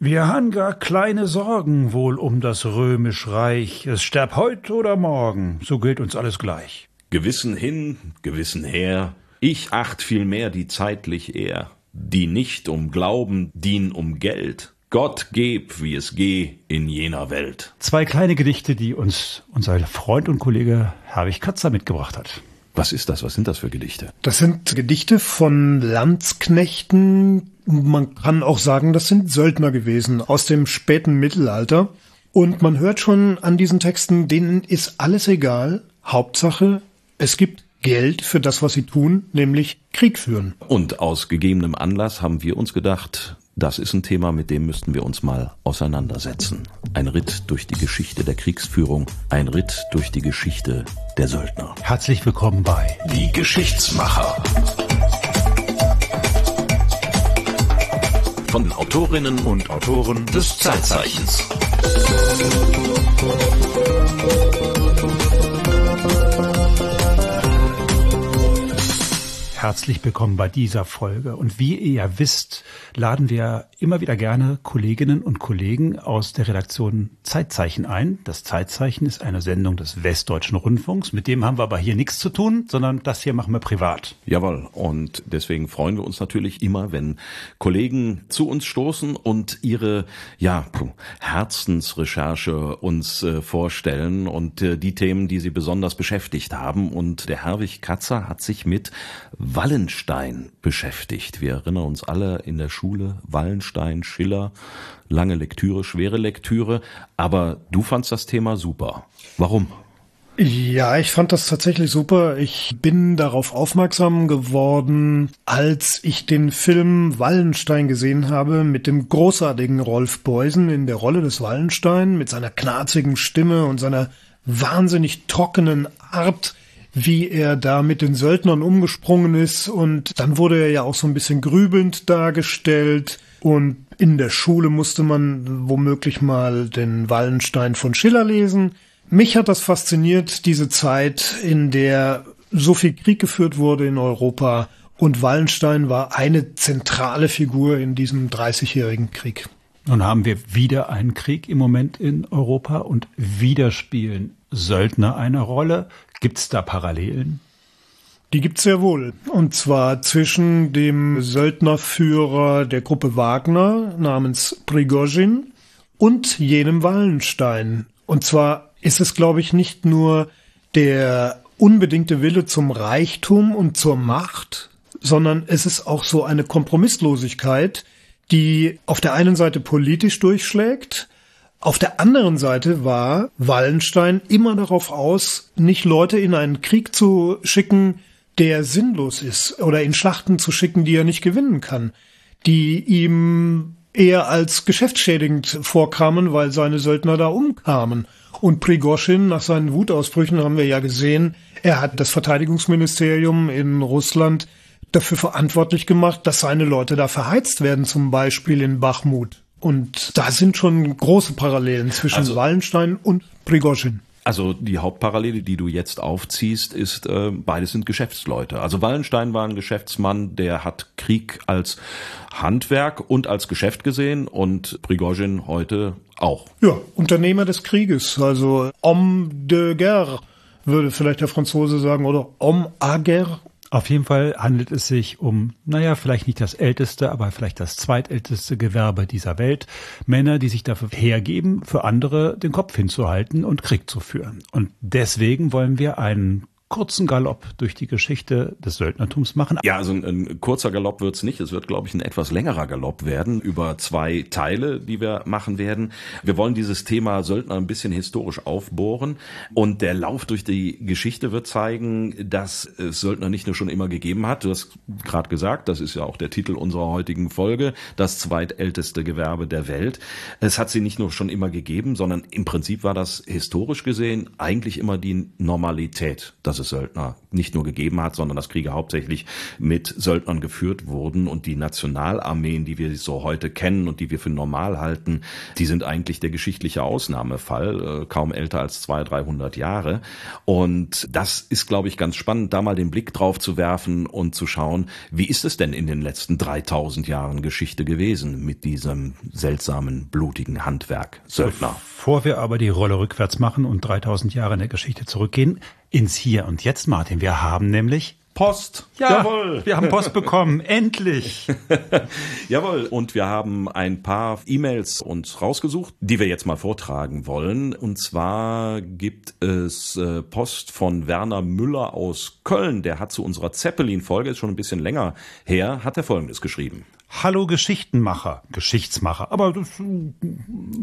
Wir han gar kleine Sorgen wohl um das römisch Reich. Es sterb heut oder morgen, so gilt uns alles gleich. Gewissen hin, gewissen her. Ich acht vielmehr die zeitlich eher, die nicht um Glauben, dien um Geld. Gott geb, wie es geh in jener Welt. Zwei kleine Gedichte, die uns unser Freund und Kollege Herwig Katzer mitgebracht hat. Was ist das? Was sind das für Gedichte? Das sind Gedichte von Landsknechten. Man kann auch sagen, das sind Söldner gewesen aus dem späten Mittelalter. Und man hört schon an diesen Texten, denen ist alles egal. Hauptsache, es gibt Geld für das, was sie tun, nämlich Krieg führen. Und aus gegebenem Anlass haben wir uns gedacht, das ist ein Thema, mit dem müssten wir uns mal auseinandersetzen. Ein Ritt durch die Geschichte der Kriegsführung, ein Ritt durch die Geschichte der Söldner. Herzlich willkommen bei Die Geschichtsmacher. Von den Autorinnen und Autoren des Zeitzeichens. Herzlich willkommen bei dieser Folge. Und wie ihr ja wisst, laden wir immer wieder gerne Kolleginnen und Kollegen aus der Redaktion Zeitzeichen ein. Das Zeitzeichen ist eine Sendung des Westdeutschen Rundfunks. Mit dem haben wir aber hier nichts zu tun, sondern das hier machen wir privat. Jawohl. Und deswegen freuen wir uns natürlich immer, wenn Kollegen zu uns stoßen und ihre, ja, Herzensrecherche uns äh, vorstellen und äh, die Themen, die sie besonders beschäftigt haben. Und der Herwig Katzer hat sich mit Wallenstein beschäftigt. Wir erinnern uns alle in der Schule, Wallenstein, Schiller, lange Lektüre, schwere Lektüre, aber du fandst das Thema super. Warum? Ja, ich fand das tatsächlich super. Ich bin darauf aufmerksam geworden, als ich den Film Wallenstein gesehen habe mit dem großartigen Rolf Beusen in der Rolle des Wallenstein mit seiner knarzigen Stimme und seiner wahnsinnig trockenen Art wie er da mit den Söldnern umgesprungen ist und dann wurde er ja auch so ein bisschen grübelnd dargestellt und in der Schule musste man womöglich mal den Wallenstein von Schiller lesen. Mich hat das fasziniert, diese Zeit, in der so viel Krieg geführt wurde in Europa und Wallenstein war eine zentrale Figur in diesem 30-jährigen Krieg. Nun haben wir wieder einen Krieg im Moment in Europa und wieder spielen Söldner eine Rolle. Gibt es da Parallelen? Die gibt's sehr wohl. Und zwar zwischen dem Söldnerführer der Gruppe Wagner namens Prigozhin und jenem Wallenstein. Und zwar ist es, glaube ich, nicht nur der unbedingte Wille zum Reichtum und zur Macht, sondern es ist auch so eine Kompromisslosigkeit, die auf der einen Seite politisch durchschlägt, auf der anderen Seite war Wallenstein immer darauf aus, nicht Leute in einen Krieg zu schicken, der sinnlos ist, oder in Schlachten zu schicken, die er nicht gewinnen kann, die ihm eher als geschäftsschädigend vorkamen, weil seine Söldner da umkamen. Und Prigoshin, nach seinen Wutausbrüchen haben wir ja gesehen, er hat das Verteidigungsministerium in Russland dafür verantwortlich gemacht, dass seine Leute da verheizt werden, zum Beispiel in Bachmut. Und da sind schon große Parallelen zwischen also, Wallenstein und Prigozhin. Also die Hauptparallele, die du jetzt aufziehst, ist, äh, beide sind Geschäftsleute. Also Wallenstein war ein Geschäftsmann, der hat Krieg als Handwerk und als Geschäft gesehen und Prigozhin heute auch. Ja, Unternehmer des Krieges, also homme de guerre, würde vielleicht der Franzose sagen, oder homme à guerre auf jeden Fall handelt es sich um, naja, vielleicht nicht das älteste, aber vielleicht das zweitälteste Gewerbe dieser Welt. Männer, die sich dafür hergeben, für andere den Kopf hinzuhalten und Krieg zu führen. Und deswegen wollen wir einen kurzen Galopp durch die Geschichte des Söldnertums machen. Ja, also ein, ein kurzer Galopp wird's nicht. Es wird, glaube ich, ein etwas längerer Galopp werden über zwei Teile, die wir machen werden. Wir wollen dieses Thema Söldner ein bisschen historisch aufbohren und der Lauf durch die Geschichte wird zeigen, dass es Söldner nicht nur schon immer gegeben hat. Du hast gerade gesagt, das ist ja auch der Titel unserer heutigen Folge, das zweitälteste Gewerbe der Welt. Es hat sie nicht nur schon immer gegeben, sondern im Prinzip war das historisch gesehen eigentlich immer die Normalität. Das dass Söldner nicht nur gegeben hat, sondern dass Kriege hauptsächlich mit Söldnern geführt wurden und die Nationalarmeen, die wir so heute kennen und die wir für normal halten, die sind eigentlich der geschichtliche Ausnahmefall, äh, kaum älter als 200, 300 Jahre. Und das ist, glaube ich, ganz spannend, da mal den Blick drauf zu werfen und zu schauen, wie ist es denn in den letzten 3000 Jahren Geschichte gewesen mit diesem seltsamen, blutigen Handwerk Söldner. Bevor wir aber die Rolle rückwärts machen und 3000 Jahre in der Geschichte zurückgehen, ins Hier und Jetzt, Martin. Wir haben nämlich Post. Ja, Jawohl. Wir haben Post bekommen. Endlich. Jawohl. Und wir haben ein paar E-Mails uns rausgesucht, die wir jetzt mal vortragen wollen. Und zwar gibt es äh, Post von Werner Müller aus Köln. Der hat zu unserer Zeppelin-Folge, ist schon ein bisschen länger her, hat er Folgendes geschrieben. Hallo Geschichtenmacher, Geschichtsmacher, aber das,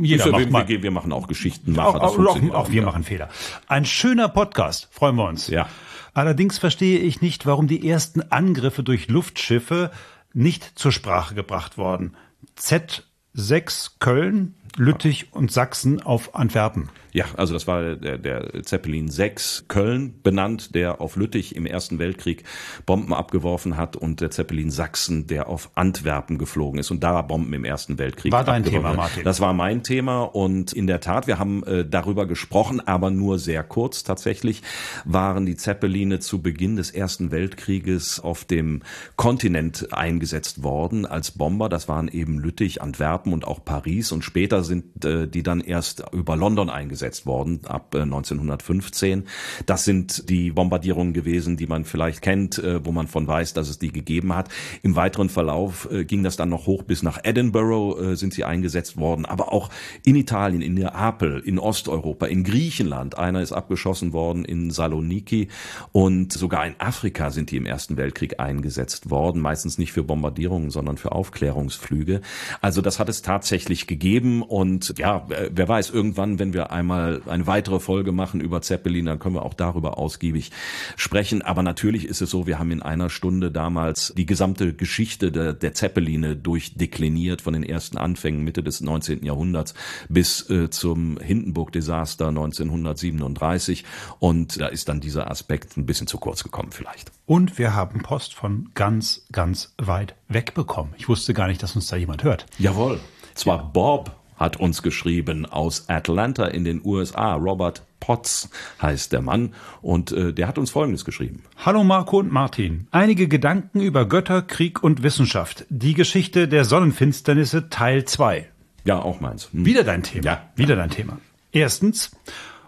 jeder ja, macht wir, mal. Wir, wir machen auch Geschichtenmacher. Auch, auch, auch, auch wir machen Fehler. Ein schöner Podcast, freuen wir uns. Ja. Allerdings verstehe ich nicht, warum die ersten Angriffe durch Luftschiffe nicht zur Sprache gebracht worden. Z6 Köln, Lüttich und Sachsen auf Antwerpen. Ja, also das war der, der Zeppelin 6 Köln benannt, der auf Lüttich im Ersten Weltkrieg Bomben abgeworfen hat und der Zeppelin Sachsen, der auf Antwerpen geflogen ist und da Bomben im Ersten Weltkrieg. War dein Thema, Martin? Das war mein Thema und in der Tat, wir haben äh, darüber gesprochen, aber nur sehr kurz tatsächlich, waren die Zeppeline zu Beginn des Ersten Weltkrieges auf dem Kontinent eingesetzt worden als Bomber. Das waren eben Lüttich, Antwerpen und auch Paris und später sind äh, die dann erst über London eingesetzt worden ab äh, 1915. Das sind die Bombardierungen gewesen, die man vielleicht kennt, äh, wo man von weiß, dass es die gegeben hat. Im weiteren Verlauf äh, ging das dann noch hoch bis nach Edinburgh äh, sind sie eingesetzt worden, aber auch in Italien, in Neapel, in Osteuropa, in Griechenland. Einer ist abgeschossen worden in Saloniki und sogar in Afrika sind die im Ersten Weltkrieg eingesetzt worden. Meistens nicht für Bombardierungen, sondern für Aufklärungsflüge. Also das hat es tatsächlich gegeben und ja, wer weiß, irgendwann, wenn wir einmal mal eine weitere Folge machen über Zeppelin, dann können wir auch darüber ausgiebig sprechen. Aber natürlich ist es so, wir haben in einer Stunde damals die gesamte Geschichte der, der Zeppeline durchdekliniert, von den ersten Anfängen Mitte des 19. Jahrhunderts bis äh, zum Hindenburg-Desaster 1937. Und da ist dann dieser Aspekt ein bisschen zu kurz gekommen vielleicht. Und wir haben Post von ganz, ganz weit weg bekommen. Ich wusste gar nicht, dass uns da jemand hört. Jawohl. Zwar ja. Bob hat uns geschrieben aus Atlanta in den USA. Robert Potts heißt der Mann und äh, der hat uns Folgendes geschrieben. Hallo Marco und Martin. Einige Gedanken über Götter, Krieg und Wissenschaft. Die Geschichte der Sonnenfinsternisse Teil 2. Ja, auch meins. Hm. Wieder dein Thema. Ja. Wieder dein Thema. Erstens.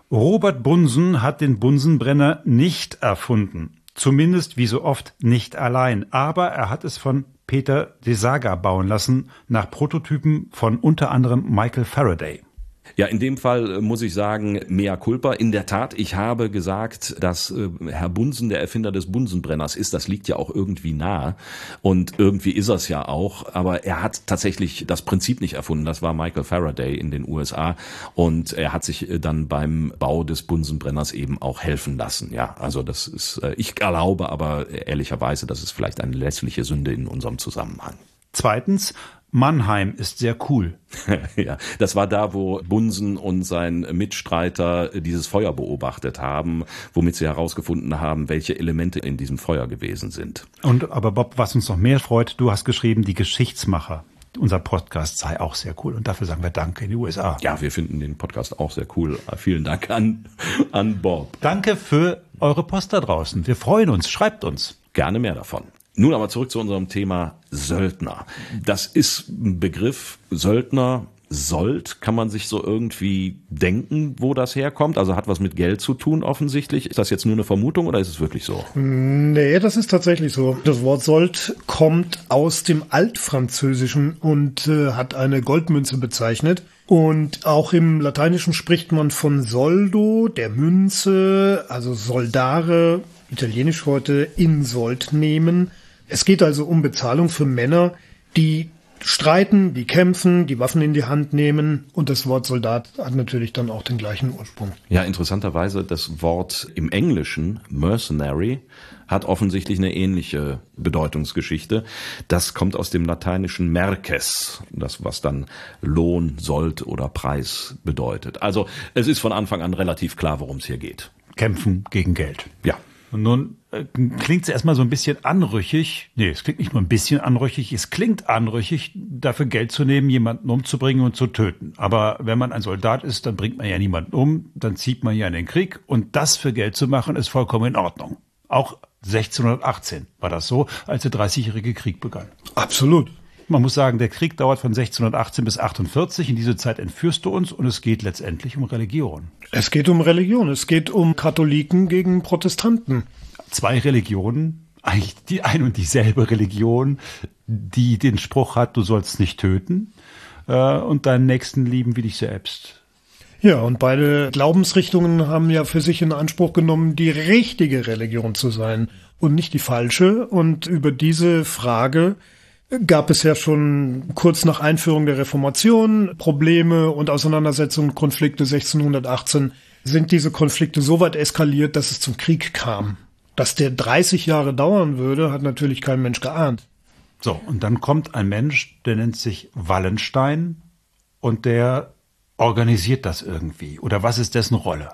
Robert Bunsen hat den Bunsenbrenner nicht erfunden. Zumindest wie so oft nicht allein. Aber er hat es von Peter de Saga bauen lassen, nach Prototypen von unter anderem Michael Faraday. Ja, in dem Fall äh, muss ich sagen, mea culpa. In der Tat, ich habe gesagt, dass äh, Herr Bunsen der Erfinder des Bunsenbrenners ist. Das liegt ja auch irgendwie nah. Und irgendwie ist er es ja auch. Aber er hat tatsächlich das Prinzip nicht erfunden. Das war Michael Faraday in den USA. Und er hat sich äh, dann beim Bau des Bunsenbrenners eben auch helfen lassen. Ja, also das ist, ich glaube aber ehrlicherweise, das ist vielleicht eine lässliche Sünde in unserem Zusammenhang. Zweitens, Mannheim ist sehr cool. ja, das war da, wo Bunsen und sein Mitstreiter dieses Feuer beobachtet haben, womit sie herausgefunden haben, welche Elemente in diesem Feuer gewesen sind. Und aber Bob, was uns noch mehr freut, du hast geschrieben, die Geschichtsmacher. Unser Podcast sei auch sehr cool und dafür sagen wir Danke in die USA. Ja, wir finden den Podcast auch sehr cool. Vielen Dank an, an Bob. Danke für eure Post da draußen. Wir freuen uns. Schreibt uns. Gerne mehr davon. Nun aber zurück zu unserem Thema Söldner. Das ist ein Begriff Söldner. Sold, kann man sich so irgendwie denken, wo das herkommt? Also hat was mit Geld zu tun offensichtlich. Ist das jetzt nur eine Vermutung oder ist es wirklich so? Nee, das ist tatsächlich so. Das Wort Sold kommt aus dem Altfranzösischen und äh, hat eine Goldmünze bezeichnet. Und auch im Lateinischen spricht man von Soldo, der Münze, also Soldare, italienisch heute in Sold nehmen. Es geht also um Bezahlung für Männer, die streiten, die kämpfen, die Waffen in die Hand nehmen und das Wort Soldat hat natürlich dann auch den gleichen Ursprung. Ja, interessanterweise das Wort im Englischen Mercenary hat offensichtlich eine ähnliche Bedeutungsgeschichte. Das kommt aus dem lateinischen Merces, das was dann Lohn, Sold oder Preis bedeutet. Also es ist von Anfang an relativ klar, worum es hier geht. Kämpfen gegen Geld. Ja. Und nun äh, klingt es erstmal so ein bisschen anrüchig. Nee, es klingt nicht nur ein bisschen anrüchig, es klingt anrüchig, dafür Geld zu nehmen, jemanden umzubringen und zu töten. Aber wenn man ein Soldat ist, dann bringt man ja niemanden um, dann zieht man ja in den Krieg und das für Geld zu machen, ist vollkommen in Ordnung. Auch 1618 war das so, als der Dreißigjährige Krieg begann. Absolut. Man muss sagen, der Krieg dauert von 1618 bis 48. In diese Zeit entführst du uns und es geht letztendlich um Religion. Es geht um Religion. Es geht um Katholiken gegen Protestanten. Zwei Religionen, eigentlich die ein und dieselbe Religion, die den Spruch hat, du sollst nicht töten äh, und deinen Nächsten lieben wie dich selbst. Ja, und beide Glaubensrichtungen haben ja für sich in Anspruch genommen, die richtige Religion zu sein und nicht die falsche. Und über diese Frage gab es ja schon kurz nach Einführung der Reformation Probleme und Auseinandersetzungen, Konflikte 1618 sind diese Konflikte so weit eskaliert, dass es zum Krieg kam. Dass der 30 Jahre dauern würde, hat natürlich kein Mensch geahnt. So, und dann kommt ein Mensch, der nennt sich Wallenstein und der organisiert das irgendwie. Oder was ist dessen Rolle?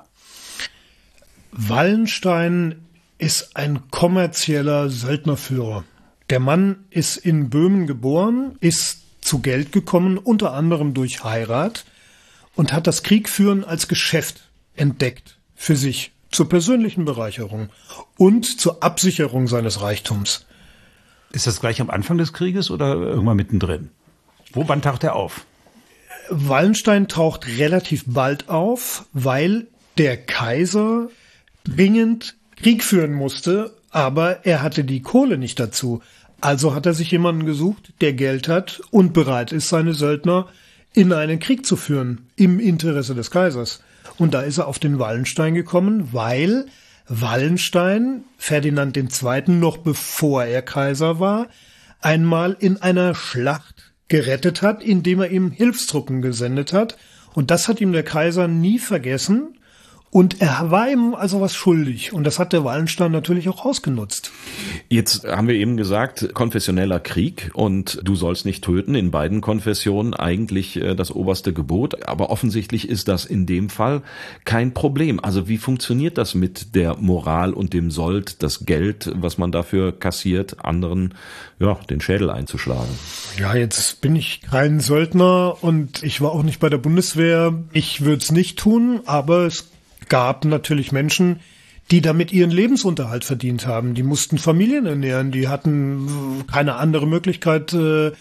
Wallenstein ist ein kommerzieller Söldnerführer. Der Mann ist in Böhmen geboren, ist zu Geld gekommen, unter anderem durch Heirat, und hat das Kriegführen als Geschäft entdeckt für sich, zur persönlichen Bereicherung und zur Absicherung seines Reichtums. Ist das gleich am Anfang des Krieges oder irgendwann mittendrin? Wo, wann taucht er auf? Wallenstein taucht relativ bald auf, weil der Kaiser dringend Krieg führen musste aber er hatte die Kohle nicht dazu. Also hat er sich jemanden gesucht, der Geld hat und bereit ist, seine Söldner in einen Krieg zu führen, im Interesse des Kaisers. Und da ist er auf den Wallenstein gekommen, weil Wallenstein, Ferdinand II., noch bevor er Kaiser war, einmal in einer Schlacht gerettet hat, indem er ihm Hilfstruppen gesendet hat. Und das hat ihm der Kaiser nie vergessen. Und er war ihm also was schuldig. Und das hat der Wallenstein natürlich auch ausgenutzt. Jetzt haben wir eben gesagt, konfessioneller Krieg und du sollst nicht töten. In beiden Konfessionen eigentlich äh, das oberste Gebot. Aber offensichtlich ist das in dem Fall kein Problem. Also wie funktioniert das mit der Moral und dem Sold, das Geld, was man dafür kassiert, anderen ja, den Schädel einzuschlagen? Ja, jetzt bin ich kein Söldner und ich war auch nicht bei der Bundeswehr. Ich würde es nicht tun, aber es gab natürlich Menschen, die damit ihren Lebensunterhalt verdient haben. Die mussten Familien ernähren, die hatten keine andere Möglichkeit, äh,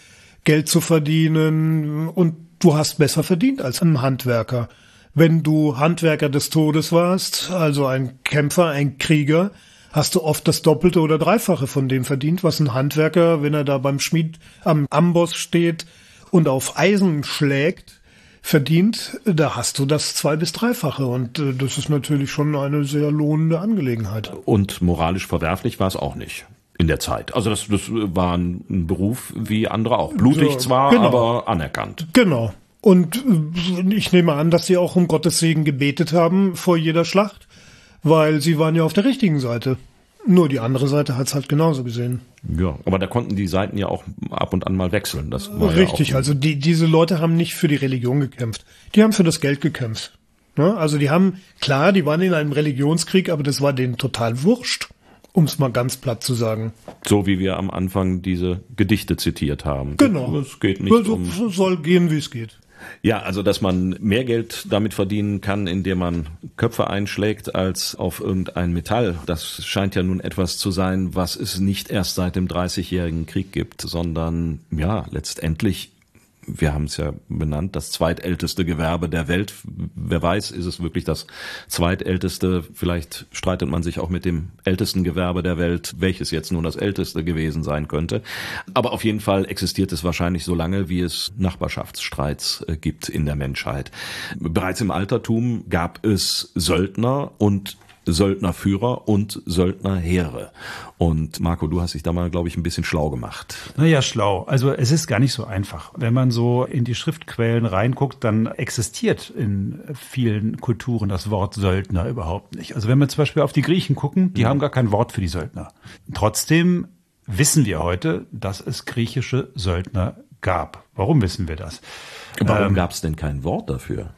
Geld zu verdienen und du hast besser verdient als ein Handwerker. Wenn du Handwerker des Todes warst, also ein Kämpfer, ein Krieger, hast du oft das Doppelte oder Dreifache von dem verdient, was ein Handwerker, wenn er da beim Schmied am Amboss steht und auf Eisen schlägt, verdient, da hast du das zwei- bis dreifache. Und äh, das ist natürlich schon eine sehr lohnende Angelegenheit. Und moralisch verwerflich war es auch nicht in der Zeit. Also das, das war ein Beruf wie andere auch. Blutig zwar, genau. aber anerkannt. Genau. Und äh, ich nehme an, dass sie auch um Gottes Segen gebetet haben vor jeder Schlacht, weil sie waren ja auf der richtigen Seite. Nur die andere Seite hat es halt genauso gesehen. Ja, aber da konnten die Seiten ja auch ab und an mal wechseln. Das war Richtig, ja also die, diese Leute haben nicht für die Religion gekämpft. Die haben für das Geld gekämpft. Ne? Also die haben, klar, die waren in einem Religionskrieg, aber das war denen total wurscht, um es mal ganz platt zu sagen. So wie wir am Anfang diese Gedichte zitiert haben. Genau. Es geht nicht also, um soll gehen, wie es geht. Ja, also dass man mehr Geld damit verdienen kann, indem man Köpfe einschlägt, als auf irgendein Metall. Das scheint ja nun etwas zu sein, was es nicht erst seit dem Dreißigjährigen Krieg gibt, sondern ja, letztendlich wir haben es ja benannt, das zweitälteste Gewerbe der Welt. Wer weiß, ist es wirklich das zweitälteste? Vielleicht streitet man sich auch mit dem ältesten Gewerbe der Welt, welches jetzt nun das älteste gewesen sein könnte. Aber auf jeden Fall existiert es wahrscheinlich so lange, wie es Nachbarschaftsstreits äh, gibt in der Menschheit. Bereits im Altertum gab es Söldner und Söldnerführer und Söldnerheere. Und Marco, du hast dich da mal, glaube ich, ein bisschen schlau gemacht. Naja, schlau. Also es ist gar nicht so einfach. Wenn man so in die Schriftquellen reinguckt, dann existiert in vielen Kulturen das Wort Söldner überhaupt nicht. Also wenn wir zum Beispiel auf die Griechen gucken, die ja. haben gar kein Wort für die Söldner. Trotzdem wissen wir heute, dass es griechische Söldner gab. Warum wissen wir das? Warum ähm, gab es denn kein Wort dafür?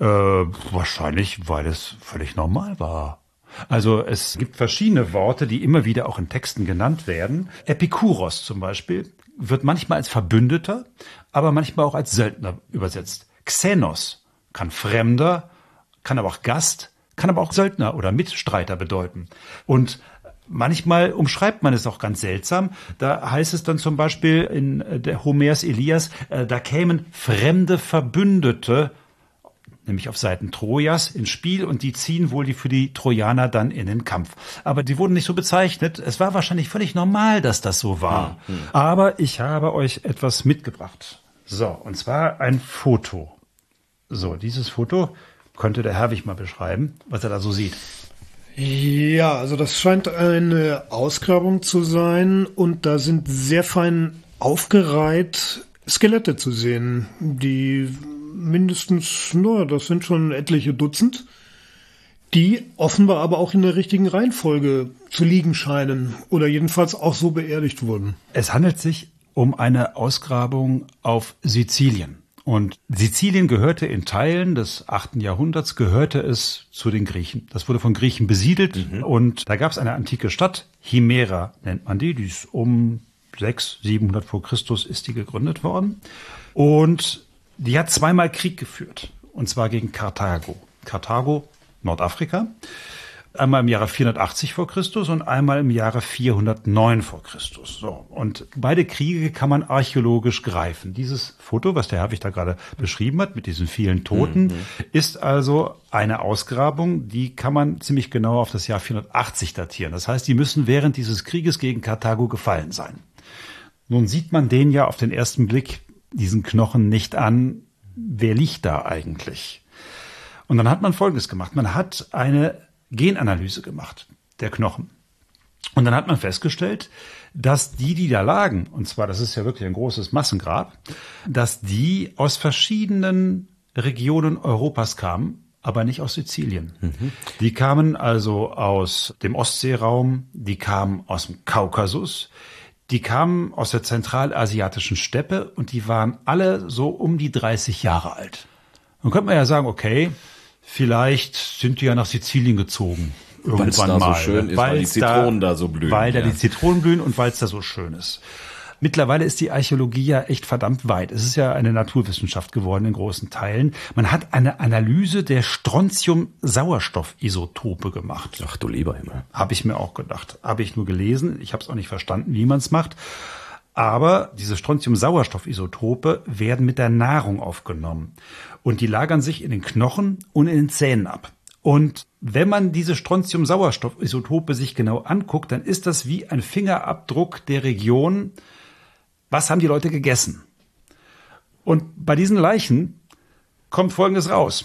Äh, wahrscheinlich, weil es völlig normal war. Also es gibt verschiedene Worte, die immer wieder auch in Texten genannt werden. Epikuros zum Beispiel wird manchmal als Verbündeter, aber manchmal auch als Söldner übersetzt. Xenos kann Fremder, kann aber auch Gast, kann aber auch Söldner oder Mitstreiter bedeuten. Und Manchmal umschreibt man es auch ganz seltsam. Da heißt es dann zum Beispiel in der Homers Elias, äh, da kämen fremde Verbündete nämlich auf Seiten Trojas ins Spiel und die ziehen wohl die für die Trojaner dann in den Kampf. Aber die wurden nicht so bezeichnet. Es war wahrscheinlich völlig normal, dass das so war. Mhm. Aber ich habe euch etwas mitgebracht. So, und zwar ein Foto. So, dieses Foto könnte der Herwig mal beschreiben, was er da so sieht. Ja, also das scheint eine Ausgrabung zu sein und da sind sehr fein aufgereiht Skelette zu sehen, die mindestens, na, das sind schon etliche Dutzend, die offenbar aber auch in der richtigen Reihenfolge zu liegen scheinen oder jedenfalls auch so beerdigt wurden. Es handelt sich um eine Ausgrabung auf Sizilien. Und Sizilien gehörte in Teilen des achten Jahrhunderts, gehörte es zu den Griechen. Das wurde von Griechen besiedelt mhm. und da gab es eine antike Stadt, Himera nennt man die, die ist um 600, 700 vor Christus ist die gegründet worden. Und die hat zweimal Krieg geführt. Und zwar gegen Karthago. Karthago, Nordafrika. Einmal im Jahre 480 vor Christus und einmal im Jahre 409 vor Christus. So. Und beide Kriege kann man archäologisch greifen. Dieses Foto, was der Herwig da gerade beschrieben hat, mit diesen vielen Toten, mhm. ist also eine Ausgrabung, die kann man ziemlich genau auf das Jahr 480 datieren. Das heißt, die müssen während dieses Krieges gegen Karthago gefallen sein. Nun sieht man den ja auf den ersten Blick diesen Knochen nicht an, wer liegt da eigentlich? Und dann hat man Folgendes gemacht. Man hat eine Genanalyse gemacht der Knochen. Und dann hat man festgestellt, dass die, die da lagen, und zwar, das ist ja wirklich ein großes Massengrab, dass die aus verschiedenen Regionen Europas kamen, aber nicht aus Sizilien. Mhm. Die kamen also aus dem Ostseeraum, die kamen aus dem Kaukasus, die kamen aus der zentralasiatischen Steppe und die waren alle so um die 30 Jahre alt. Dann könnte man ja sagen, okay, vielleicht sind die ja nach Sizilien gezogen. Irgendwann da mal. so schön ist, weil die Zitronen da, da, so blühen. Weil ja. da die Zitronen blühen und weil es da so schön ist. Mittlerweile ist die Archäologie ja echt verdammt weit. Es ist ja eine Naturwissenschaft geworden in großen Teilen. Man hat eine Analyse der Strontium-Sauerstoff-Isotope gemacht. Ach du lieber Himmel. Habe ich mir auch gedacht. Habe ich nur gelesen. Ich habe es auch nicht verstanden, wie man es macht. Aber diese Strontium-Sauerstoff-Isotope werden mit der Nahrung aufgenommen. Und die lagern sich in den Knochen und in den Zähnen ab. Und wenn man diese Strontium-Sauerstoff-Isotope sich genau anguckt, dann ist das wie ein Fingerabdruck der Region, was haben die Leute gegessen? Und bei diesen Leichen kommt Folgendes raus.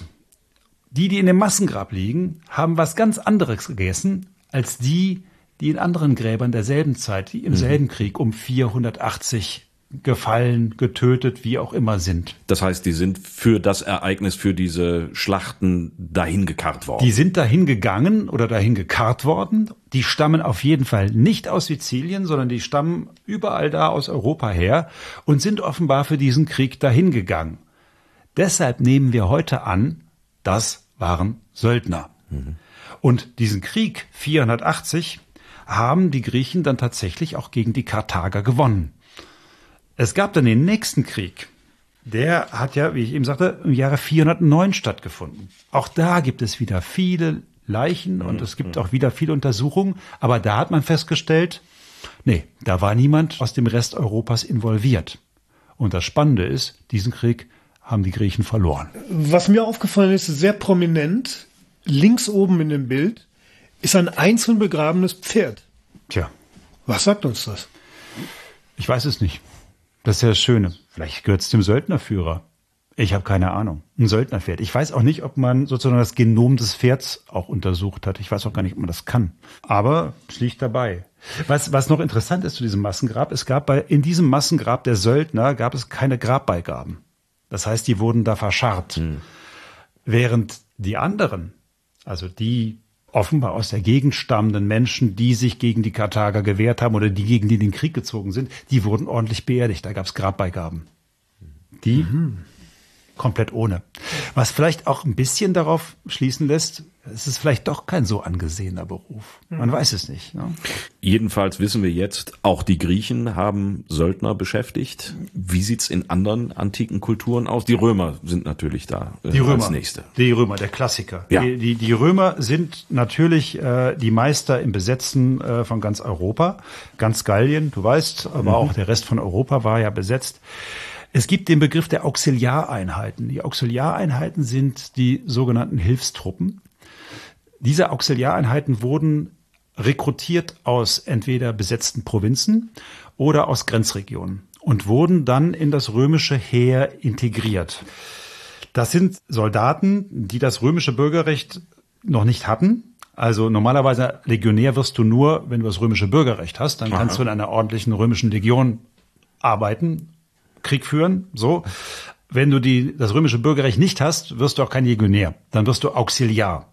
Die, die in dem Massengrab liegen, haben was ganz anderes gegessen als die, die in anderen Gräbern derselben Zeit, die im mhm. selben Krieg um 480 gefallen, getötet, wie auch immer sind. Das heißt, die sind für das Ereignis, für diese Schlachten dahin gekarrt worden. Die sind dahin gegangen oder dahin gekarrt worden. Die stammen auf jeden Fall nicht aus Sizilien, sondern die stammen überall da aus Europa her und sind offenbar für diesen Krieg dahin gegangen. Deshalb nehmen wir heute an, das waren Söldner. Mhm. Und diesen Krieg 480 haben die Griechen dann tatsächlich auch gegen die Karthager gewonnen. Es gab dann den nächsten Krieg. Der hat ja, wie ich eben sagte, im Jahre 409 stattgefunden. Auch da gibt es wieder viele Leichen und es gibt auch wieder viele Untersuchungen. Aber da hat man festgestellt, nee, da war niemand aus dem Rest Europas involviert. Und das Spannende ist, diesen Krieg haben die Griechen verloren. Was mir aufgefallen ist, sehr prominent, links oben in dem Bild, ist ein einzeln begrabenes Pferd. Tja. Was sagt uns das? Ich weiß es nicht. Das ist ja das Schöne. Vielleicht gehört es dem Söldnerführer. Ich habe keine Ahnung. Ein Söldnerpferd. Ich weiß auch nicht, ob man sozusagen das Genom des Pferds auch untersucht hat. Ich weiß auch gar nicht, ob man das kann. Aber es liegt dabei. Was, was noch interessant ist zu diesem Massengrab, es gab bei, in diesem Massengrab der Söldner gab es keine Grabbeigaben. Das heißt, die wurden da verscharrt. Hm. Während die anderen, also die, offenbar aus der Gegend stammenden Menschen, die sich gegen die Karthager gewehrt haben oder die gegen die den Krieg gezogen sind, die wurden ordentlich beerdigt. Da gab es Grabbeigaben. Die mhm. Komplett ohne. Was vielleicht auch ein bisschen darauf schließen lässt, es ist vielleicht doch kein so angesehener Beruf. Man weiß es nicht. Ne? Jedenfalls wissen wir jetzt, auch die Griechen haben Söldner beschäftigt. Wie sieht's in anderen antiken Kulturen aus? Die Römer sind natürlich da äh, die Römer, als nächste. Die Römer, der Klassiker. Ja. Die, die, die Römer sind natürlich äh, die Meister im Besetzen äh, von ganz Europa. Ganz Gallien, du weißt, aber mhm. auch der Rest von Europa war ja besetzt. Es gibt den Begriff der Auxiliareinheiten. Die Auxiliareinheiten sind die sogenannten Hilfstruppen. Diese Auxiliareinheiten wurden rekrutiert aus entweder besetzten Provinzen oder aus Grenzregionen und wurden dann in das römische Heer integriert. Das sind Soldaten, die das römische Bürgerrecht noch nicht hatten. Also normalerweise Legionär wirst du nur, wenn du das römische Bürgerrecht hast, dann kannst Aha. du in einer ordentlichen römischen Legion arbeiten Krieg führen, so. Wenn du die, das römische Bürgerrecht nicht hast, wirst du auch kein Legionär. Dann wirst du Auxiliar.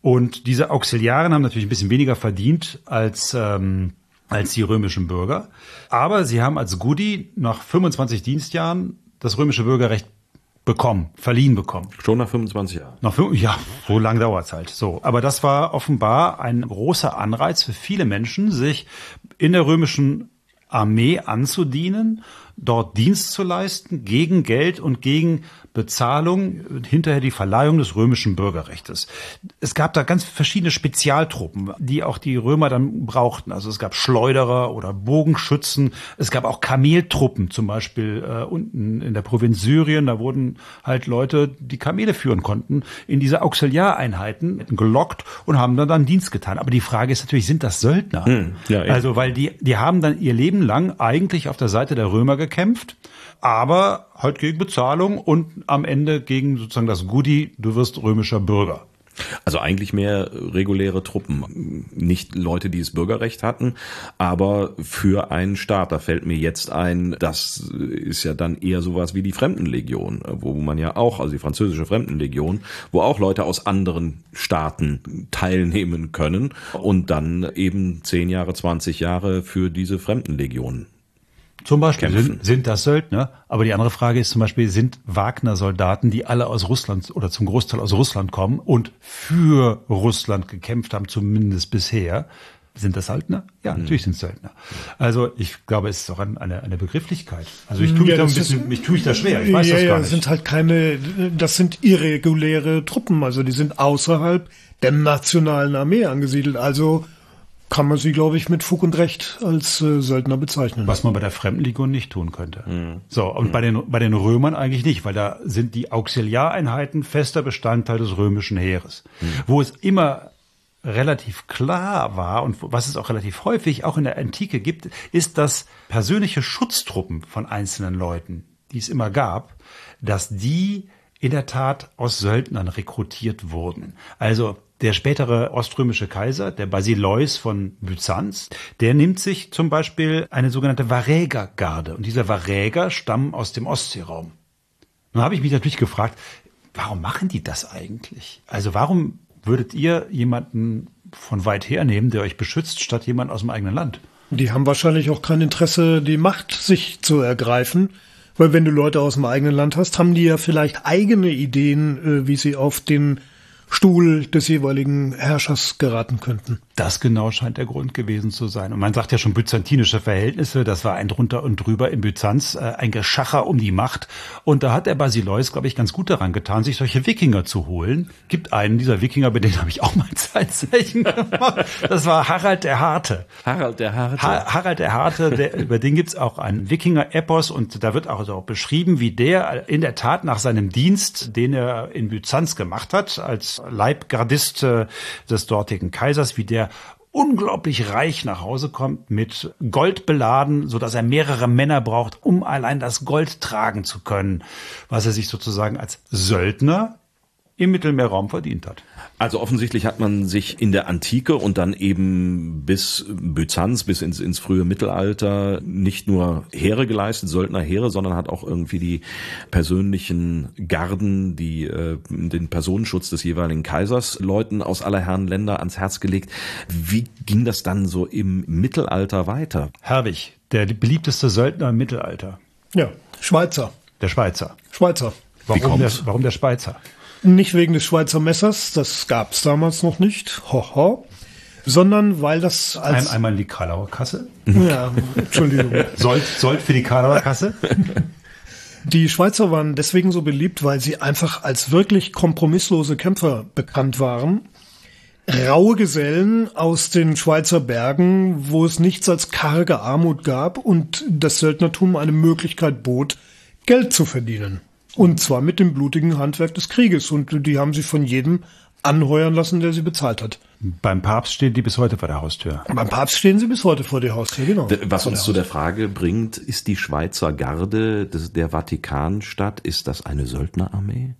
Und diese Auxiliaren haben natürlich ein bisschen weniger verdient als, ähm, als die römischen Bürger. Aber sie haben als Goodie nach 25 Dienstjahren das römische Bürgerrecht bekommen, verliehen bekommen. Schon nach 25 Jahren. Nach fünf, ja, so lang dauert's halt. So, aber das war offenbar ein großer Anreiz für viele Menschen, sich in der römischen Armee anzudienen dort Dienst zu leisten gegen Geld und gegen Bezahlung, hinterher die Verleihung des römischen Bürgerrechtes. Es gab da ganz verschiedene Spezialtruppen, die auch die Römer dann brauchten. Also es gab Schleuderer oder Bogenschützen. Es gab auch Kameltruppen, zum Beispiel äh, unten in der Provinz Syrien. Da wurden halt Leute, die Kamele führen konnten, in diese Auxiliareinheiten gelockt und haben dann, dann Dienst getan. Aber die Frage ist natürlich, sind das Söldner? Hm, ja, also weil die, die haben dann ihr Leben lang eigentlich auf der Seite der Römer gekämpft aber halt gegen Bezahlung und am Ende gegen sozusagen das Goodie, du wirst römischer Bürger. Also eigentlich mehr reguläre Truppen, nicht Leute, die das Bürgerrecht hatten, aber für einen Staat. Da fällt mir jetzt ein, das ist ja dann eher sowas wie die Fremdenlegion, wo man ja auch, also die französische Fremdenlegion, wo auch Leute aus anderen Staaten teilnehmen können und dann eben zehn Jahre, zwanzig Jahre für diese Fremdenlegion zum Beispiel sind, sind das Söldner. Aber die andere Frage ist zum Beispiel, sind Wagner-Soldaten, die alle aus Russland oder zum Großteil aus Russland kommen und für Russland gekämpft haben, zumindest bisher, sind das Söldner? Ja, mhm. natürlich sind es Söldner. Also ich glaube, es ist auch eine, eine Begrifflichkeit. Also ich tue mich ja, da ein bisschen, mich tue ich da schwer. Ich weiß ja, das gar ja, nicht. sind halt keine, das sind irreguläre Truppen. Also die sind außerhalb der nationalen Armee angesiedelt. Also kann man sie, glaube ich, mit Fug und Recht als äh, Söldner bezeichnen. Was man bei der Fremdenlegion nicht tun könnte. Mhm. So, und mhm. bei, den, bei den Römern eigentlich nicht, weil da sind die Auxiliareinheiten fester Bestandteil des römischen Heeres. Mhm. Wo es immer relativ klar war und was es auch relativ häufig auch in der Antike gibt, ist, dass persönliche Schutztruppen von einzelnen Leuten, die es immer gab, dass die in der Tat aus Söldnern rekrutiert wurden. Also der spätere oströmische Kaiser, der Basileus von Byzanz, der nimmt sich zum Beispiel eine sogenannte Varägergarde. Und diese Varäger stammen aus dem Ostseeraum. Nun habe ich mich natürlich gefragt, warum machen die das eigentlich? Also warum würdet ihr jemanden von weit her nehmen, der euch beschützt, statt jemand aus dem eigenen Land? Die haben wahrscheinlich auch kein Interesse, die Macht sich zu ergreifen. Weil wenn du Leute aus dem eigenen Land hast, haben die ja vielleicht eigene Ideen, äh, wie sie auf den Stuhl des jeweiligen Herrschers geraten könnten. Das genau scheint der Grund gewesen zu sein. Und man sagt ja schon byzantinische Verhältnisse, das war ein drunter und drüber in Byzanz, äh, ein Geschacher um die Macht. Und da hat der Basileus, glaube ich, ganz gut daran getan, sich solche Wikinger zu holen. Gibt einen dieser Wikinger, bei denen habe ich auch mal Zeitzeichen gemacht. Das war Harald der Harte. Harald der Harte. Ha Harald der Harte, der, über den gibt's auch ein Wikinger-Epos und da wird auch, also auch beschrieben, wie der in der Tat nach seinem Dienst, den er in Byzanz gemacht hat, als Leibgardist äh, des dortigen Kaisers, wie der unglaublich reich nach Hause kommt, mit Gold beladen, so dass er mehrere Männer braucht, um allein das Gold tragen zu können, was er sich sozusagen als Söldner im Mittelmeerraum verdient hat. Also offensichtlich hat man sich in der Antike und dann eben bis Byzanz, bis ins, ins frühe Mittelalter nicht nur Heere geleistet, Söldnerheere, sondern hat auch irgendwie die persönlichen Garden, die äh, den Personenschutz des jeweiligen Kaisers Leuten aus aller Herren Länder ans Herz gelegt. Wie ging das dann so im Mittelalter weiter? Herwig, der beliebteste Söldner im Mittelalter. Ja, Schweizer. Der Schweizer. Schweizer. Warum der, warum der Schweizer? Nicht wegen des Schweizer Messers, das gab es damals noch nicht, hoho, sondern weil das als... Ein, einmal in die Karlauer Kasse. Ja, Entschuldigung. Sold, Sold für die Karlauer Kasse? Die Schweizer waren deswegen so beliebt, weil sie einfach als wirklich kompromisslose Kämpfer bekannt waren. Raue Gesellen aus den Schweizer Bergen, wo es nichts als karge Armut gab und das Söldnertum eine Möglichkeit bot, Geld zu verdienen. Und zwar mit dem blutigen Handwerk des Krieges. Und die haben sie von jedem anheuern lassen, der sie bezahlt hat. Beim Papst stehen die bis heute vor der Haustür. Beim Papst stehen sie bis heute vor der Haustür, genau. Was uns zu der Frage bringt, ist die Schweizer Garde der Vatikanstadt, ist das eine Söldnerarmee?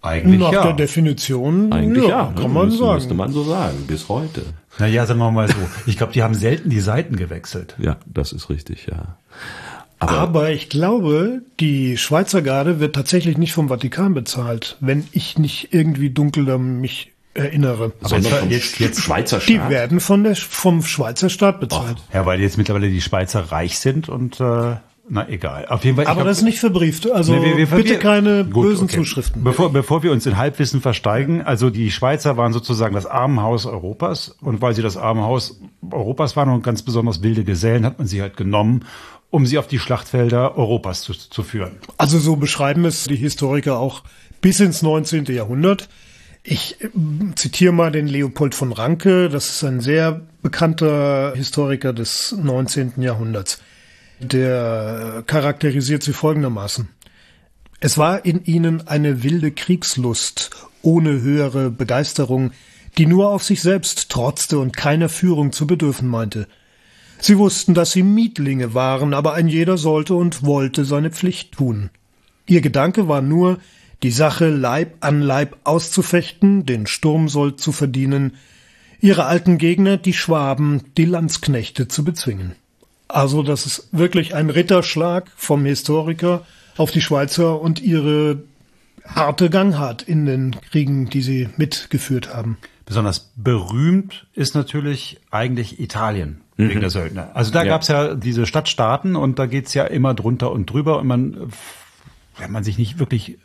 Eigentlich Nach ja. der Definition, Eigentlich ja, ja kann man müsste, sagen. Müsste man so sagen, bis heute. Naja, sagen wir mal so. Ich glaube, die haben selten die Seiten gewechselt. Ja, das ist richtig, ja. Aber, Aber, ich glaube, die Schweizer Garde wird tatsächlich nicht vom Vatikan bezahlt, wenn ich nicht irgendwie dunkel mich erinnere. Sondern vom jetzt, jetzt Schweizer Staat? Die werden von der, vom Schweizer Staat bezahlt. Och, ja, weil jetzt mittlerweile die Schweizer reich sind und äh, na egal. Auf jeden Fall. Aber glaub, das ist nicht verbrieft. Also nee, wir, wir, bitte keine gut, bösen okay. Zuschriften. Bevor, bevor wir uns in Halbwissen versteigen, also die Schweizer waren sozusagen das Armenhaus Europas und weil sie das Armenhaus Europas waren und ganz besonders wilde Gesellen, hat man sie halt genommen um sie auf die Schlachtfelder Europas zu, zu führen. Also so beschreiben es die Historiker auch bis ins 19. Jahrhundert. Ich äh, zitiere mal den Leopold von Ranke, das ist ein sehr bekannter Historiker des 19. Jahrhunderts. Der charakterisiert sie folgendermaßen. Es war in ihnen eine wilde Kriegslust, ohne höhere Begeisterung, die nur auf sich selbst trotzte und keiner Führung zu bedürfen meinte. Sie wussten, dass sie Mietlinge waren, aber ein jeder sollte und wollte seine Pflicht tun. Ihr Gedanke war nur, die Sache Leib an Leib auszufechten, den Sturmsold zu verdienen, ihre alten Gegner, die Schwaben, die Landsknechte zu bezwingen. Also das ist wirklich ein Ritterschlag vom Historiker auf die Schweizer und ihre harte Gangart in den Kriegen, die sie mitgeführt haben. Besonders berühmt ist natürlich eigentlich Italien wegen mhm. der Söldner. Also da ja. gab's ja diese Stadtstaaten und da geht's ja immer drunter und drüber und man, wenn man sich nicht wirklich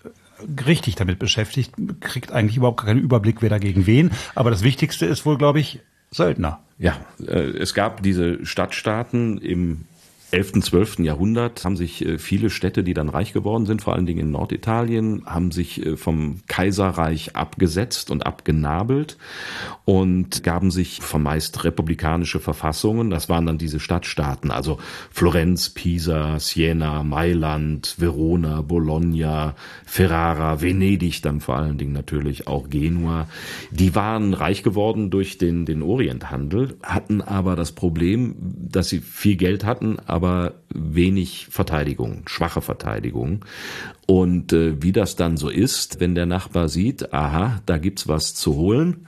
richtig damit beschäftigt, kriegt eigentlich überhaupt keinen Überblick, wer dagegen wen. Aber das Wichtigste ist wohl, glaube ich, Söldner. Ja, äh, es gab diese Stadtstaaten im 11., 12. Jahrhundert haben sich äh, viele Städte, die dann reich geworden sind, vor allen Dingen in Norditalien, haben sich äh, vom Kaiserreich abgesetzt und abgenabelt und gaben sich vermeist republikanische Verfassungen. Das waren dann diese Stadtstaaten, also Florenz, Pisa, Siena, Mailand, Verona, Bologna, Ferrara, Venedig dann vor allen Dingen natürlich auch Genua. Die waren reich geworden durch den, den Orienthandel, hatten aber das Problem, dass sie viel Geld hatten, aber aber wenig Verteidigung, schwache Verteidigung. Und äh, wie das dann so ist, wenn der Nachbar sieht, aha, da gibt's was zu holen,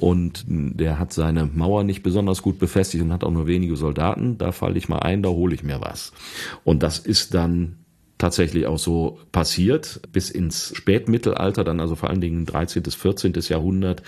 und der hat seine Mauer nicht besonders gut befestigt und hat auch nur wenige Soldaten. Da falle ich mal ein, da hole ich mir was. Und das ist dann tatsächlich auch so passiert. Bis ins Spätmittelalter, dann also vor allen Dingen 13. bis 14. Jahrhundert,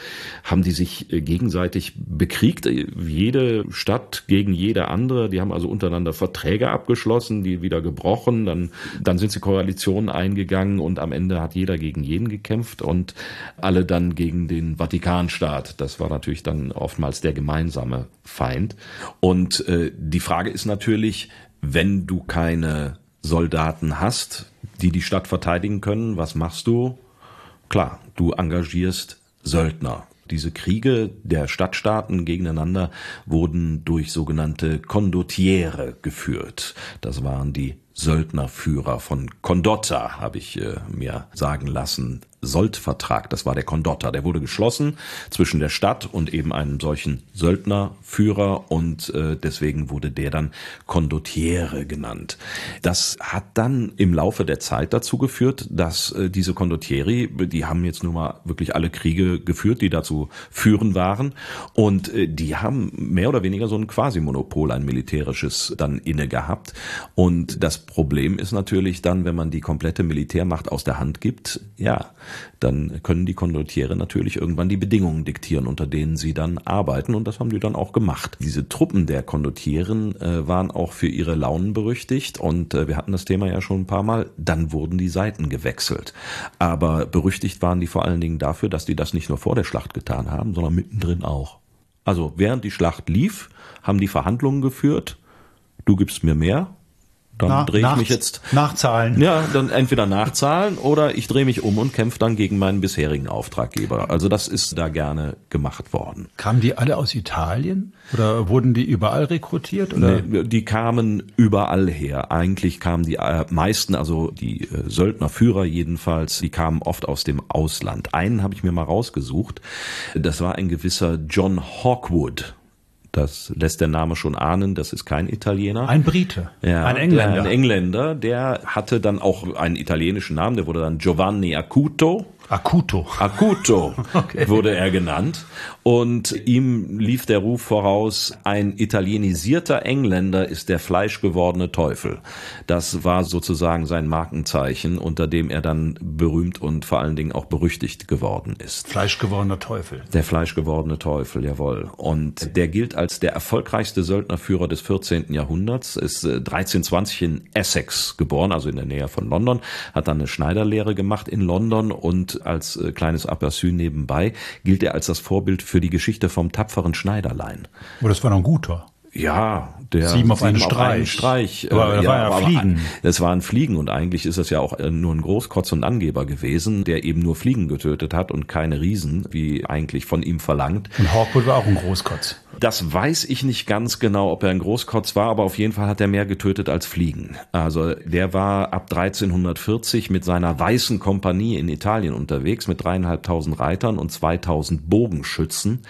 haben die sich äh, gegenseitig bekriegt. Jede Stadt gegen jede andere. Die haben also untereinander Verträge abgeschlossen, die wieder gebrochen. Dann, dann sind sie Koalitionen eingegangen und am Ende hat jeder gegen jeden gekämpft und alle dann gegen den Vatikanstaat. Das war natürlich dann oftmals der gemeinsame Feind. Und äh, die Frage ist natürlich, wenn du keine Soldaten hast, die die Stadt verteidigen können, was machst du? Klar, du engagierst Söldner. Diese Kriege der Stadtstaaten gegeneinander wurden durch sogenannte Condottiere geführt. Das waren die Söldnerführer von Condotta, habe ich äh, mir sagen lassen. Soldvertrag, das war der Condotta, der wurde geschlossen zwischen der Stadt und eben einem solchen Söldnerführer und äh, deswegen wurde der dann Condottiere genannt. Das hat dann im Laufe der Zeit dazu geführt, dass äh, diese Condottieri, die haben jetzt nun mal wirklich alle Kriege geführt, die dazu führen waren. Und äh, die haben mehr oder weniger so ein Quasi-Monopol, ein militärisches dann inne gehabt. Und das Problem ist natürlich dann, wenn man die komplette Militärmacht aus der Hand gibt, ja, dann können die Condottiere natürlich irgendwann die Bedingungen diktieren, unter denen sie dann arbeiten und das haben die dann auch gemacht. Diese Truppen der Condottieren äh, waren auch für ihre Launen berüchtigt und äh, wir hatten das Thema ja schon ein paar Mal, dann wurden die Seiten gewechselt. Aber berüchtigt waren die vor allen Dingen dafür, dass die das nicht nur vor der Schlacht getan haben, sondern mittendrin auch. Also während die Schlacht lief, haben die Verhandlungen geführt, du gibst mir mehr, dann drehe ich mich jetzt Nachzahlen. ja, dann entweder nachzahlen oder ich drehe mich um und kämpfe dann gegen meinen bisherigen Auftraggeber. Also das ist da gerne gemacht worden. Kamen die alle aus Italien? Oder wurden die überall rekrutiert? Oder? Nee, die kamen überall her. Eigentlich kamen die äh, meisten, also die äh, Söldnerführer jedenfalls, die kamen oft aus dem Ausland. Einen habe ich mir mal rausgesucht. Das war ein gewisser John Hawkwood. Das lässt der Name schon ahnen, das ist kein Italiener. Ein Brite. Ja, ein Engländer. Der, ein Engländer, der hatte dann auch einen italienischen Namen, der wurde dann Giovanni Acuto. Acuto. Acuto Okay. wurde er genannt. Und ihm lief der Ruf voraus, ein italienisierter Engländer ist der fleischgewordene Teufel. Das war sozusagen sein Markenzeichen, unter dem er dann berühmt und vor allen Dingen auch berüchtigt geworden ist. Fleischgewordener Teufel. Der fleischgewordene Teufel, jawohl. Und der gilt als der erfolgreichste Söldnerführer des 14. Jahrhunderts, ist äh, 1320 in Essex geboren, also in der Nähe von London, hat dann eine Schneiderlehre gemacht in London und als äh, kleines Aperçu nebenbei gilt er als das Vorbild für die Geschichte vom tapferen Schneiderlein. Oh, das war noch ein guter. Ja, der Sieben auf einen Streich. Streich. äh, Aber das war ja Fliegen. Das waren Fliegen und eigentlich ist das ja auch äh, nur ein Großkotz und Angeber gewesen, der eben nur Fliegen getötet hat und keine Riesen, wie eigentlich von ihm verlangt. Und Hawkwood war auch ein Großkotz. Das weiß ich nicht ganz genau, ob er ein Großkotz war, aber auf jeden Fall hat er mehr getötet als Fliegen. Also der war ab 1340 mit seiner weißen Kompanie in Italien unterwegs mit dreieinhalbtausend Reitern und 2000 Bogenschützen.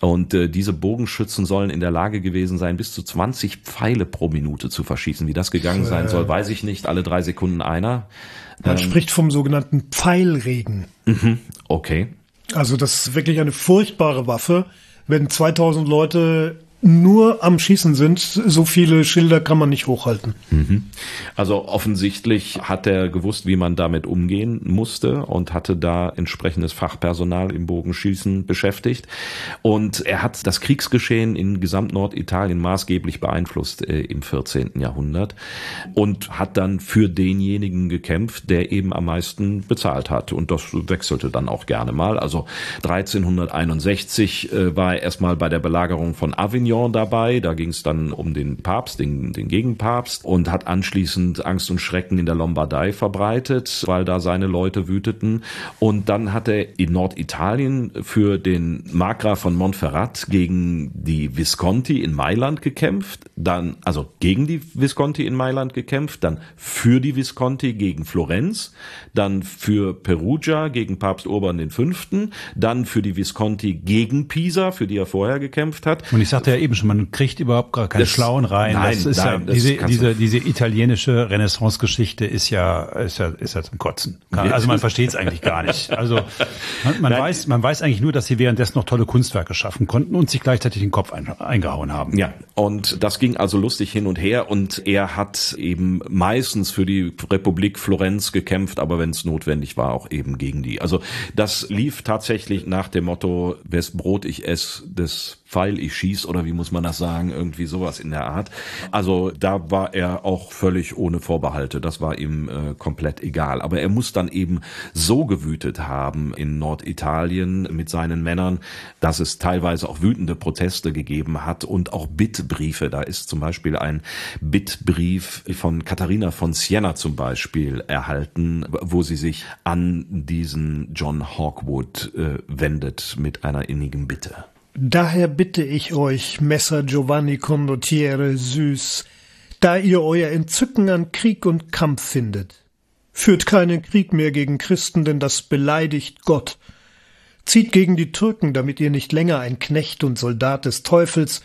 Und äh, diese Bogenschützen sollen in der Lage gewesen sein, bis zu 20 Pfeile pro Minute zu verschießen. Wie das gegangen sein soll, weiß ich nicht. Alle drei Sekunden einer. Man spricht vom sogenannten Pfeilregen. Okay. Also das ist wirklich eine furchtbare Waffe. Wenn 2000 Leute nur am Schießen sind, so viele Schilder kann man nicht hochhalten. Also offensichtlich hat er gewusst, wie man damit umgehen musste und hatte da entsprechendes Fachpersonal im Bogenschießen beschäftigt. Und er hat das Kriegsgeschehen in gesamt Norditalien maßgeblich beeinflusst äh, im 14. Jahrhundert und hat dann für denjenigen gekämpft, der eben am meisten bezahlt hat. Und das wechselte dann auch gerne mal. Also 1361 äh, war er erstmal bei der Belagerung von Avignon dabei. Da ging es dann um den Papst, den, den Gegenpapst und hat anschließend Angst und Schrecken in der Lombardei verbreitet, weil da seine Leute wüteten. Und dann hat er in Norditalien für den Markgraf von Montferrat gegen die Visconti in Mailand gekämpft, dann also gegen die Visconti in Mailand gekämpft, dann für die Visconti gegen Florenz, dann für Perugia gegen Papst Urban V., dann für die Visconti gegen Pisa, für die er vorher gekämpft hat. Und ich sagte ja eben schon, man kriegt überhaupt gar keine Das- Schlauen rein. nein, das ist nein, ja, das diese, diese, diese italienische Renaissance-Geschichte ist ja, ist ja, ist ja zum Kotzen. Also man versteht es eigentlich gar nicht. Also man, man weiß, man weiß eigentlich nur, dass sie währenddessen noch tolle Kunstwerke schaffen konnten und sich gleichzeitig den Kopf ein, eingehauen haben. Ja, und das ging also lustig hin und her und er hat eben meistens für die Republik Florenz gekämpft, aber wenn es notwendig war, auch eben gegen die. Also das lief tatsächlich nach dem Motto, wes Brot ich ess, des Pfeil ich schieß oder wie muss man das sagen, irgendwie sowas in der Art. Also da war er auch völlig ohne Vorbehalte, das war ihm äh, komplett egal. Aber er muss dann eben so gewütet haben in Norditalien mit seinen Männern, dass es teilweise auch wütende Proteste gegeben hat und auch Bittbriefe. Da ist zum Beispiel ein Bittbrief von Katharina von Siena zum Beispiel erhalten, wo sie sich an diesen John Hawkwood äh, wendet mit einer innigen Bitte. Daher bitte ich euch, Messer Giovanni Condottiere süß, da ihr euer Entzücken an Krieg und Kampf findet. Führt keinen Krieg mehr gegen Christen, denn das beleidigt Gott. Zieht gegen die Türken, damit ihr nicht länger ein Knecht und Soldat des Teufels,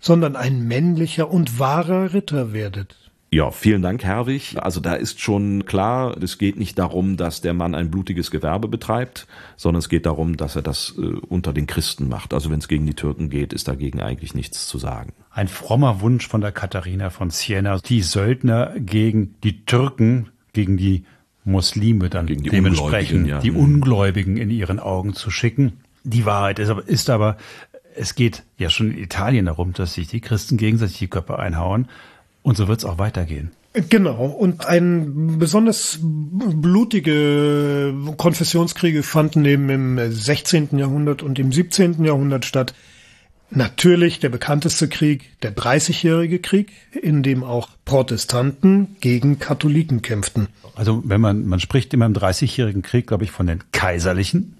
sondern ein männlicher und wahrer Ritter werdet. Ja, vielen Dank, Herwig. Also da ist schon klar, es geht nicht darum, dass der Mann ein blutiges Gewerbe betreibt, sondern es geht darum, dass er das äh, unter den Christen macht. Also wenn es gegen die Türken geht, ist dagegen eigentlich nichts zu sagen. Ein frommer Wunsch von der Katharina von Siena, die Söldner gegen die Türken, gegen die Muslime dann die dementsprechend Ungläubigen, ja. die Mhm. Ungläubigen in ihren Augen zu schicken. Die Wahrheit ist aber, ist aber, es geht ja schon in Italien darum, dass sich die Christen gegenseitig die Köpfe einhauen. Und so wird es auch weitergehen. Genau. Und ein besonders blutige Konfessionskriege fanden eben im 16. Jahrhundert und im 17. Jahrhundert statt. Natürlich der bekannteste Krieg, der Dreißigjährige Krieg, in dem auch Protestanten gegen Katholiken kämpften. Also wenn man, man spricht immer im Dreißigjährigen Krieg, glaube ich, von den Kaiserlichen.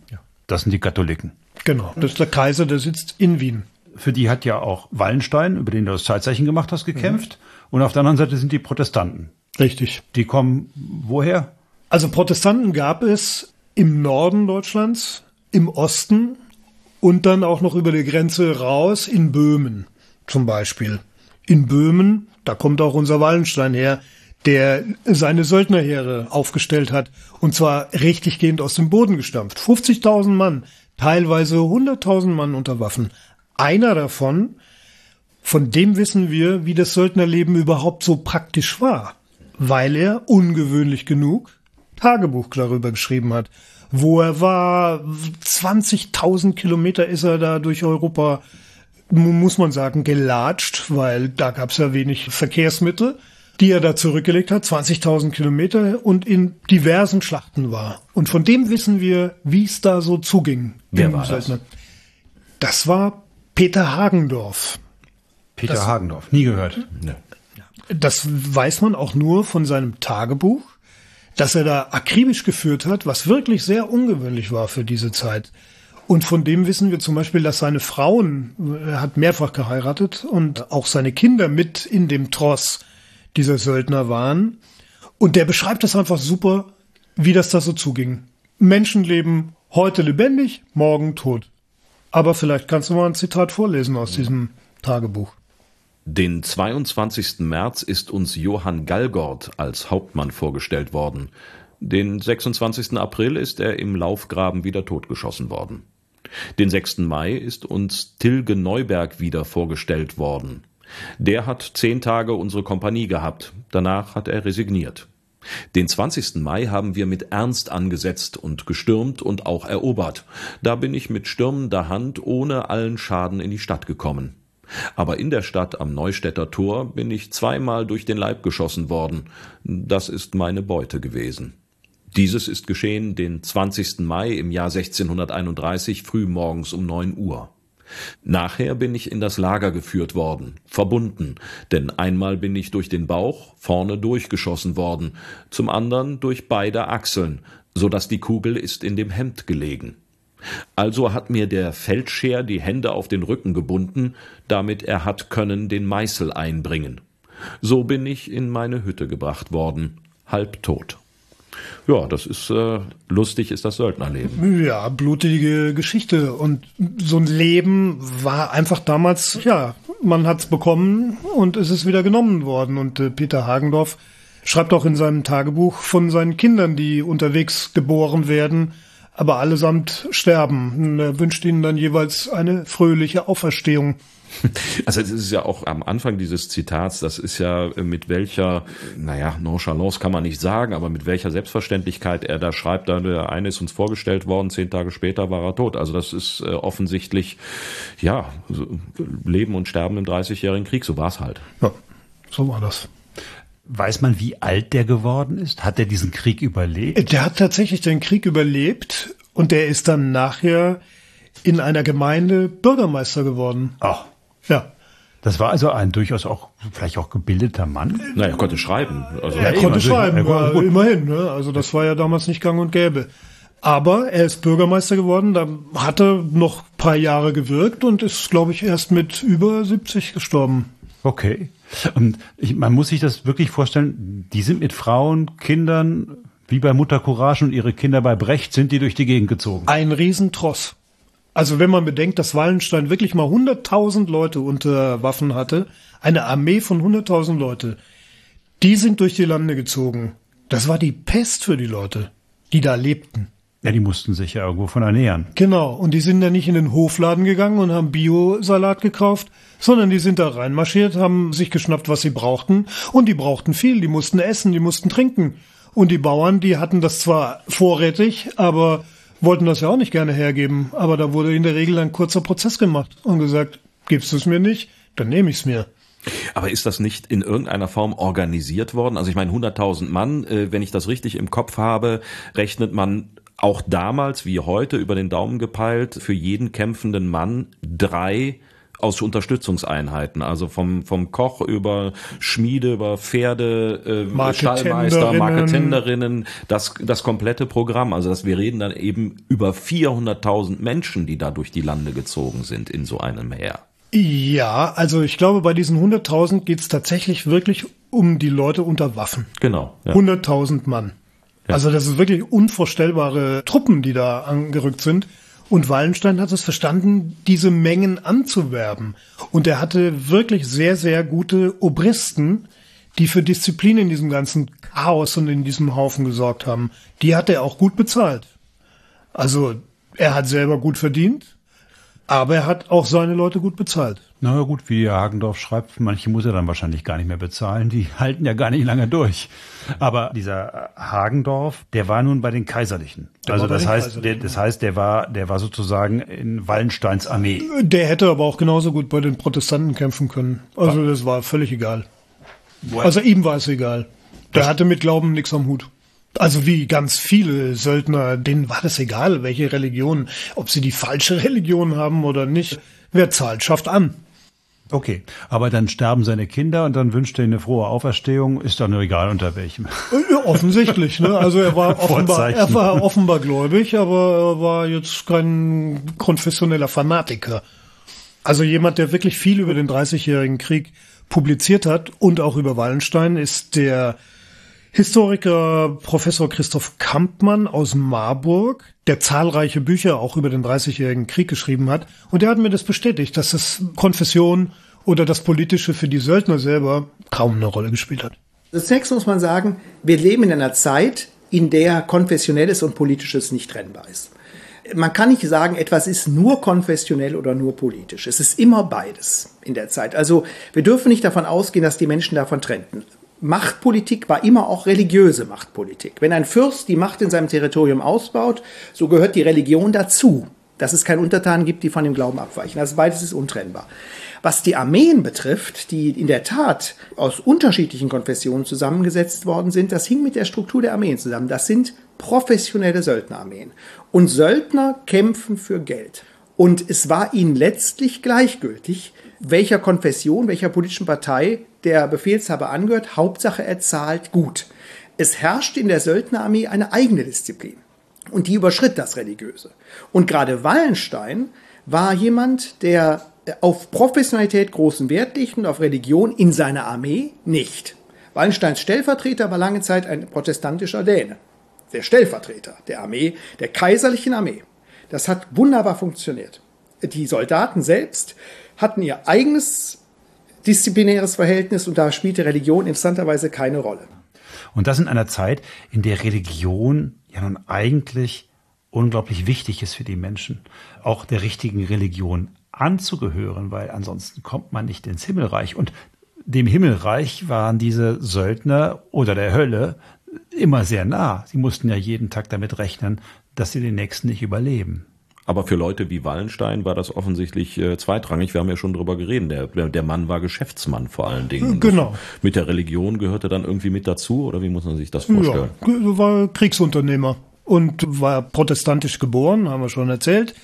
Das sind die Katholiken. Genau. Das ist der Kaiser, der sitzt in Wien. Für die hat ja auch Wallenstein, über den du das Zeitzeichen gemacht hast, gekämpft. Und auf der anderen Seite sind die Protestanten. Richtig. Die kommen woher? Also Protestanten gab es im Norden Deutschlands, im Osten und dann auch noch über die Grenze raus in Böhmen zum Beispiel. In Böhmen, da kommt auch unser Wallenstein her, der seine Söldnerheere aufgestellt hat und zwar richtig gehend aus dem Boden gestampft. 50.000 Mann, teilweise 100.000 Mann unter Waffen. Einer davon, von dem wissen wir, wie das Söldnerleben überhaupt so praktisch war, weil er ungewöhnlich genug Tagebuch darüber geschrieben hat, wo er war. 20.000 Kilometer ist er da durch Europa, mu- muss man sagen, gelatscht, weil da gab es ja wenig Verkehrsmittel, die er da zurückgelegt hat. 20.000 Kilometer und in diversen Schlachten war. Und von dem wissen wir, wie es da so zuging. Wer war das? Söldner. Das war Peter Hagendorf. Peter Das- Hagendorf. Nie gehört. Das weiß man auch nur von seinem Tagebuch, dass er da akribisch geführt hat, was wirklich sehr ungewöhnlich war für diese Zeit. Und von dem wissen wir zum Beispiel, dass seine Frauen, er hat mehrfach geheiratet und auch seine Kinder mit in dem Tross dieser Söldner waren. Und der beschreibt das einfach super, wie das da so zuging. Menschenleben heute lebendig, morgen tot. Aber vielleicht kannst du mal ein Zitat vorlesen aus diesem Tagebuch. Den 22. März ist uns Johann Gallgord als Hauptmann vorgestellt worden. Den 26. April ist er im Laufgraben wieder totgeschossen worden. Den 6. Mai ist uns Tilge Neuberg wieder vorgestellt worden. Der hat zehn Tage unsere Kompanie gehabt. Danach hat er resigniert. Den 20. Mai haben wir mit Ernst angesetzt und gestürmt und auch erobert. Da bin ich mit stürmender Hand ohne allen Schaden in die Stadt gekommen. Aber in der Stadt am Neustädter Tor bin ich zweimal durch den Leib geschossen worden. Das ist meine Beute gewesen. Dieses ist geschehen den 20. Mai im Jahr 1631 frühmorgens um 9 Uhr. Nachher bin ich in das Lager geführt worden, verbunden, denn einmal bin ich durch den Bauch vorne durchgeschossen worden, zum anderen durch beide Achseln, so dass die Kugel ist in dem Hemd gelegen. Also hat mir der Feldscheer die Hände auf den Rücken gebunden, damit er hat können den Meißel einbringen. So bin ich in meine Hütte gebracht worden, halbtot. Ja, das ist äh, lustig, ist das Söldnerleben. Ja, blutige Geschichte. Und so ein Leben war einfach damals, ja, man hat's bekommen und es ist wieder genommen worden. Und äh, Peter Hagendorf schreibt auch in seinem Tagebuch von seinen Kindern, die unterwegs geboren werden, aber allesamt sterben. Und er wünscht ihnen dann jeweils eine fröhliche Auferstehung. Also es ist ja auch am Anfang dieses Zitats, das ist ja äh, mit welcher, naja, Nonchalance kann man nicht sagen, aber mit welcher Selbstverständlichkeit er da schreibt, da der eine ist uns vorgestellt worden, zehn Tage später war er tot. Also das ist äh, offensichtlich, ja, Leben und Sterben im Dreißigjährigen Krieg, so war es halt. Ja, so war das. Weiß man, wie alt der geworden ist? Hat er diesen Krieg überlebt? Der hat tatsächlich den Krieg überlebt und der ist dann nachher in einer Gemeinde Bürgermeister geworden. Ach, Ja. das war also ein durchaus auch, vielleicht auch gebildeter Mann. Naja, er konnte schreiben. Also, Er konnte also, schreiben, ja, gut. immerhin. Ne? Also das war ja damals nicht gang und gäbe. Aber er ist Bürgermeister geworden, da hat er noch ein paar Jahre gewirkt und ist, glaube ich, erst mit über 70 gestorben. Okay. Und ich, man muss sich das wirklich vorstellen, die sind mit Frauen, Kindern, wie bei Mutter Courage und ihre Kinder bei Brecht, sind die durch die Gegend gezogen. Ein Riesentross. Also wenn man bedenkt, dass Wallenstein wirklich mal 100.000 Leute unter Waffen hatte, eine Armee von 100.000 Leute, die sind durch die Lande gezogen. Das war die Pest für die Leute, die da lebten. Ja, die mussten sich ja irgendwo von ernähren. Genau, und die sind dann nicht in den Hofladen gegangen und haben Biosalat gekauft, sondern die sind da reinmarschiert, haben sich geschnappt, was sie brauchten, und die brauchten viel, die mussten essen, die mussten trinken. Und die Bauern, die hatten das zwar vorrätig, aber wollten das ja auch nicht gerne hergeben. Aber da wurde in der Regel ein kurzer Prozess gemacht und gesagt, gibst du es mir nicht, dann nehme ich es mir. Aber ist das nicht in irgendeiner Form organisiert worden? Also ich meine, 100.000 Mann, äh, wenn ich das richtig im Kopf habe, rechnet man auch damals wie heute über den Daumen gepeilt für jeden kämpfenden Mann drei aus Unterstützungseinheiten, also vom, vom Koch über Schmiede, über Pferde, äh, Stallmeister, Marketenderinnen, das, das komplette Programm. Also dass wir reden dann eben über 400.000 Menschen, die da durch die Lande gezogen sind in so einem Heer. Ja, also ich glaube, bei diesen 100.000 geht es tatsächlich wirklich um die Leute unter Waffen. Genau. Ja. 100.000 Mann. Ja. Also das ist wirklich unvorstellbare Truppen, die da angerückt sind. Und Wallenstein hat es verstanden, diese Mengen anzuwerben. Und er hatte wirklich sehr, sehr gute Obristen, die für Disziplin in diesem ganzen Chaos und in diesem Haufen gesorgt haben. Die hat er auch gut bezahlt. Also er hat selber gut verdient aber er hat auch seine Leute gut bezahlt. Na gut, wie Hagendorf schreibt, manche muss er dann wahrscheinlich gar nicht mehr bezahlen. Die halten ja gar nicht lange durch. Aber dieser Hagendorf, der war nun bei den Kaiserlichen. Der also das heißt, der, das heißt, der war, der war sozusagen in Wallensteins Armee. Der hätte aber auch genauso gut bei den Protestanten kämpfen können. Also das war völlig egal. Also ihm war es egal. Der hatte mit Glauben nichts am Hut. Also wie ganz viele Söldner, denen war das egal, welche Religion, ob sie die falsche Religion haben oder nicht. Wer zahlt, schafft an. Okay, aber dann sterben seine Kinder und dann wünscht er eine frohe Auferstehung, ist dann nur egal unter welchem. Ja, offensichtlich, ne? Also er war offenbar, er war offenbar gläubig, aber er war jetzt kein konfessioneller Fanatiker. Also jemand, der wirklich viel über den Dreißigjährigen Krieg publiziert hat und auch über Wallenstein, ist der Historiker Professor Christoph Kampmann aus Marburg, der zahlreiche Bücher auch über den Dreißigjährigen Krieg geschrieben hat. Und der hat mir das bestätigt, dass das Konfession oder das Politische für die Söldner selber kaum eine Rolle gespielt hat. Zunächst muss man sagen, wir leben in einer Zeit, in der Konfessionelles und Politisches nicht trennbar ist. Man kann nicht sagen, etwas ist nur konfessionell oder nur politisch. Es ist immer beides in der Zeit. Also wir dürfen nicht davon ausgehen, dass die Menschen davon trennten. Machtpolitik war immer auch religiöse Machtpolitik. Wenn ein Fürst die Macht in seinem Territorium ausbaut, so gehört die Religion dazu, dass es keine Untertanen gibt, die von dem Glauben abweichen. Also beides ist untrennbar. Was die Armeen betrifft, die in der Tat aus unterschiedlichen Konfessionen zusammengesetzt worden sind, das hing mit der Struktur der Armeen zusammen. Das sind professionelle Söldnerarmeen. Und Söldner kämpfen für Geld. Und es war ihnen letztlich gleichgültig, welcher Konfession, welcher politischen Partei der Befehlshaber angehört. Hauptsache, er zahlt gut. Es herrschte in der Söldnerarmee eine eigene Disziplin. Und die überschritt das Religiöse. Und gerade Wallenstein war jemand, der auf Professionalität großen Wert legt und auf Religion in seiner Armee nicht. Wallensteins Stellvertreter war lange Zeit ein protestantischer Däne. Der Stellvertreter der Armee, der kaiserlichen Armee. Das hat wunderbar funktioniert. Die Soldaten selbst hatten ihr eigenes disziplinäres Verhältnis und da spielte Religion interessanterweise keine Rolle. Und das in einer Zeit, in der Religion ja nun eigentlich unglaublich wichtig ist für die Menschen, auch der richtigen Religion anzugehören, weil ansonsten kommt man nicht ins Himmelreich. Und dem Himmelreich waren diese Söldner oder der Hölle immer sehr nah. Sie mussten ja jeden Tag damit rechnen, dass sie den nächsten nicht überleben. Aber für Leute wie Wallenstein war das offensichtlich äh, zweitrangig. Wir haben ja schon drüber geredet. Der, der Mann war Geschäftsmann vor allen Dingen. Genau. mit der Religion gehörte dann irgendwie mit dazu oder wie muss man sich das vorstellen? Ja, war Kriegsunternehmer und war protestantisch geboren, haben wir schon erzählt.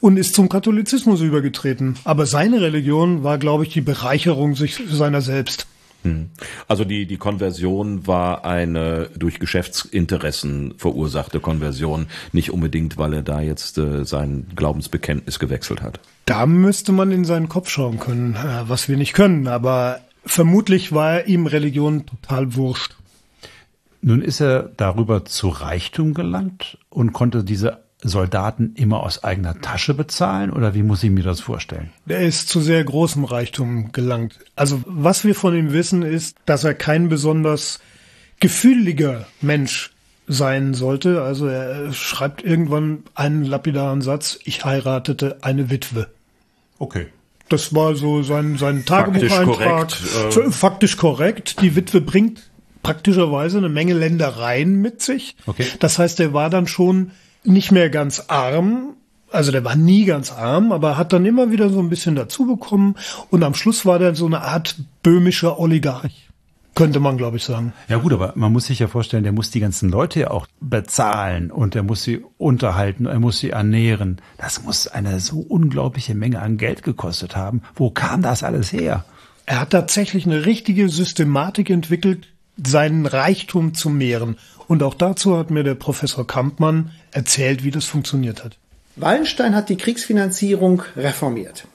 Und ist zum Katholizismus übergetreten. Aber seine Religion war, glaube ich, die Bereicherung sich seiner selbst. Hm. Also die, die Konversion war eine durch Geschäftsinteressen verursachte Konversion, nicht unbedingt, weil er da jetzt äh, sein Glaubensbekenntnis gewechselt hat. Da müsste man in seinen Kopf schauen können, äh, was wir nicht können, aber vermutlich war ihm Religion total wurscht. Nun ist er darüber zu Reichtum gelangt und konnte diese Soldaten immer aus eigener Tasche bezahlen oder wie muss ich mir das vorstellen? Er ist zu sehr großem Reichtum gelangt. Also was wir von ihm wissen ist, dass er kein besonders gefühliger Mensch sein sollte. Also er schreibt irgendwann einen lapidaren Satz, ich heiratete eine Witwe. Okay. Das war so sein, sein Tagebucheintrag. Faktisch korrekt, äh faktisch korrekt. Die Witwe bringt praktischerweise eine Menge Ländereien mit sich. Okay. Das heißt, er war dann schon nicht mehr ganz arm, also der war nie ganz arm, aber hat dann immer wieder so ein bisschen dazu bekommen und am Schluss war der so eine Art böhmischer Oligarch. Könnte man, glaube ich, sagen. Ja gut, aber man muss sich ja vorstellen, der muss die ganzen Leute ja auch bezahlen und er muss sie unterhalten, er muss sie ernähren. Das muss eine so unglaubliche Menge an Geld gekostet haben. Wo kam das alles her? Er hat tatsächlich eine richtige Systematik entwickelt, seinen Reichtum zu mehren. Und auch dazu hat mir der Professor Kampmann erzählt, wie das funktioniert hat. Wallenstein hat die Kriegsfinanzierung reformiert.